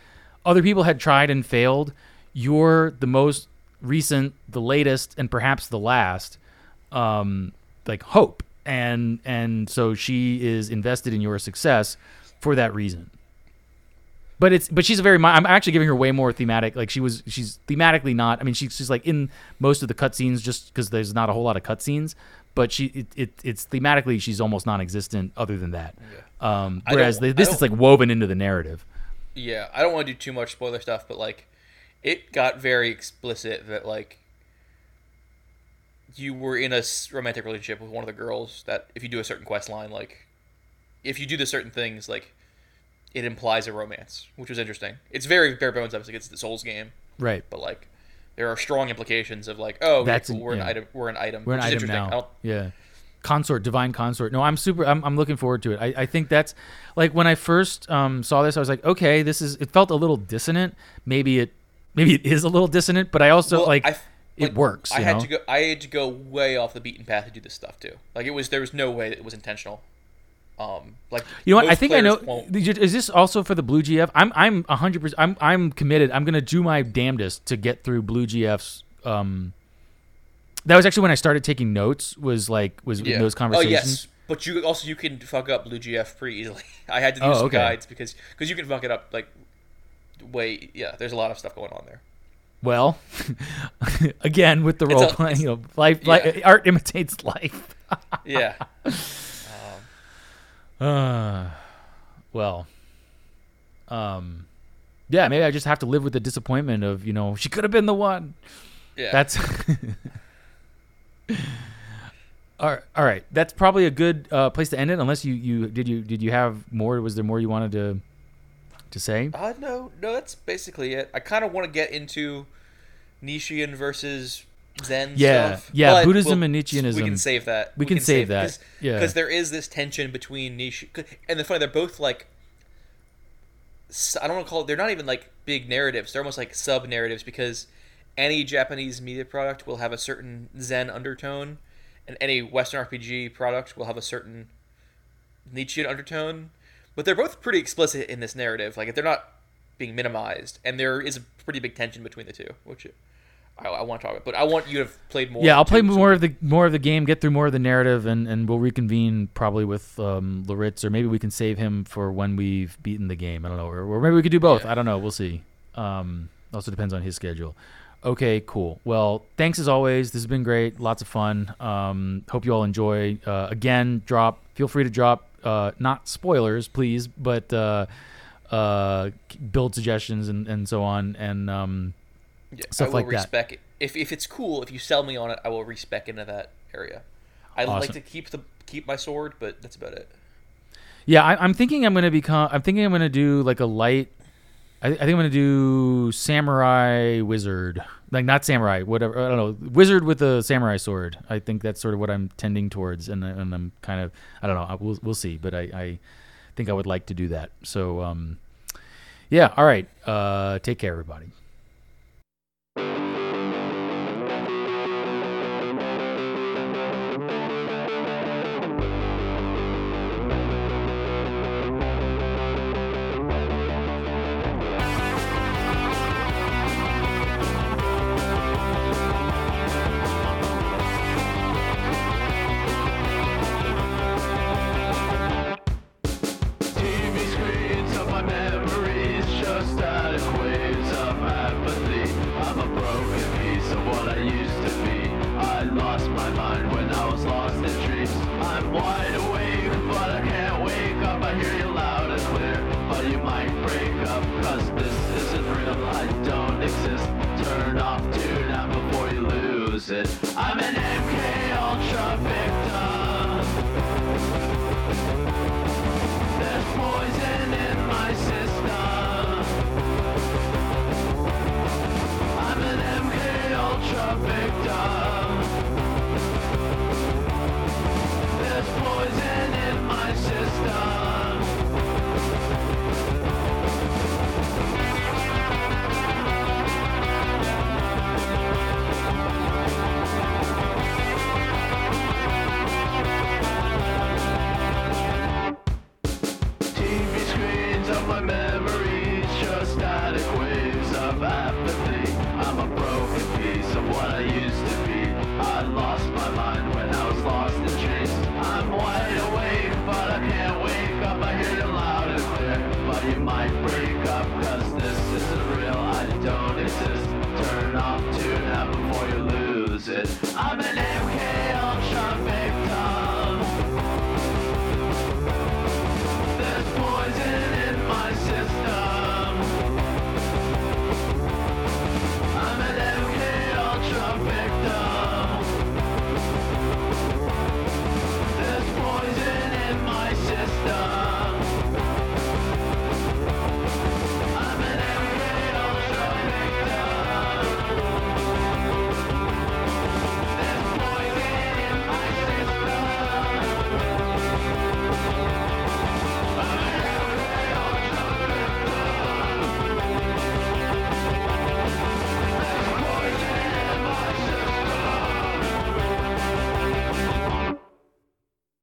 other people had tried and failed. You're the most recent, the latest, and perhaps the last. Um, like hope, and and so she is invested in your success for that reason. But it's but she's a very I'm actually giving her way more thematic. Like she was she's thematically not. I mean she's she's like in most of the cutscenes just because there's not a whole lot of cutscenes. But she it, it it's thematically she's almost non-existent other than that. Um, whereas I this is like woven into the narrative. Yeah, I don't want to do too much spoiler stuff, but like, it got very explicit that like you were in a romantic relationship with one of the girls. That if you do a certain quest line, like if you do the certain things, like it implies a romance, which was interesting. It's very bare bones, obviously, it's the Souls game, Right. but like there are strong implications of like, oh, That's- yeah, cool, we're an item, we're an item, We're an item. Now. Yeah. Consort, divine consort. No, I'm super. I'm, I'm looking forward to it. I, I think that's like when I first um, saw this, I was like, okay, this is. It felt a little dissonant. Maybe it, maybe it is a little dissonant, but I also Well, like I f- it like, works. I had know? to go. I had to go way off the beaten path to do this stuff too. Like it was, there was no way that it was intentional. Um, like You know what? I think I know. won't- Is this also for the Blue GF? I'm I'm hundred percent. I'm I'm committed. I'm gonna do my damnedest to get through Blue GF's. Um, that was actually when I started taking notes. Was like was in those conversations. Oh yes, but you also you can fuck up Blue GF pretty easily. I had to do Oh, some okay. guides because because you can fuck it up like way yeah. There's a lot of stuff going on there. Well, again with the role a- playing, you know, life, li- yeah. art imitates life. Yeah, Uh, well, um, yeah, maybe I just have to live with the disappointment of you know she could have been the one. yeah. That's all right. All right, that's probably a good uh, place to end it. Unless you you did you did you have more? Was there more you wanted to to say? uh no no that's basically it. I kind of want to get into Nietzschean versus Zen Yeah, stuff. yeah, but Buddhism we'll- and Nietzscheanism. We can save that. We can save that, because, yeah. because there is this tension between Nietzsche and the funny they're both like I don't want to call it. They're not even like big narratives. They're almost like sub narratives because any Japanese media product will have a certain Zen undertone, and any Western RPG product will have a certain Nietzschean undertone. But they're both pretty explicit in this narrative. Like they're not being minimized, and there is a pretty big tension between the two, which I, I want to talk about. But I want you to have played more. Yeah, I'll play more of the more of the game, get through more of the narrative, and, and we'll reconvene probably with um, Loritz, or maybe we can save him for when we've beaten the game. I don't know, or, or maybe we could do both. Yeah. I don't know. We'll see. Um, also depends on his schedule. Okay, cool. Well, thanks as always. This has been great. Lots of fun. Um, hope you all enjoy. Uh, again, drop. Feel free to drop. Uh, not spoilers, please, but uh, uh, build suggestions and, and so on. And um, Yeah, stuff I will like respec it. If if it's cool, if you sell me on it, I will respec into that area. I like to keep the keep my sword, but that's about it. Yeah, I, I'm thinking I'm gonna become. I'm thinking I'm gonna do like a light. I, I think I'm gonna do samurai wizard, like not samurai, whatever. I don't know, wizard with a samurai sword. I think that's sort of what I'm tending towards, and, and I'm kind of. I don't know. We'll we'll see, but I, I think I would like to do that. So um, yeah. All right. Uh, take care, everybody.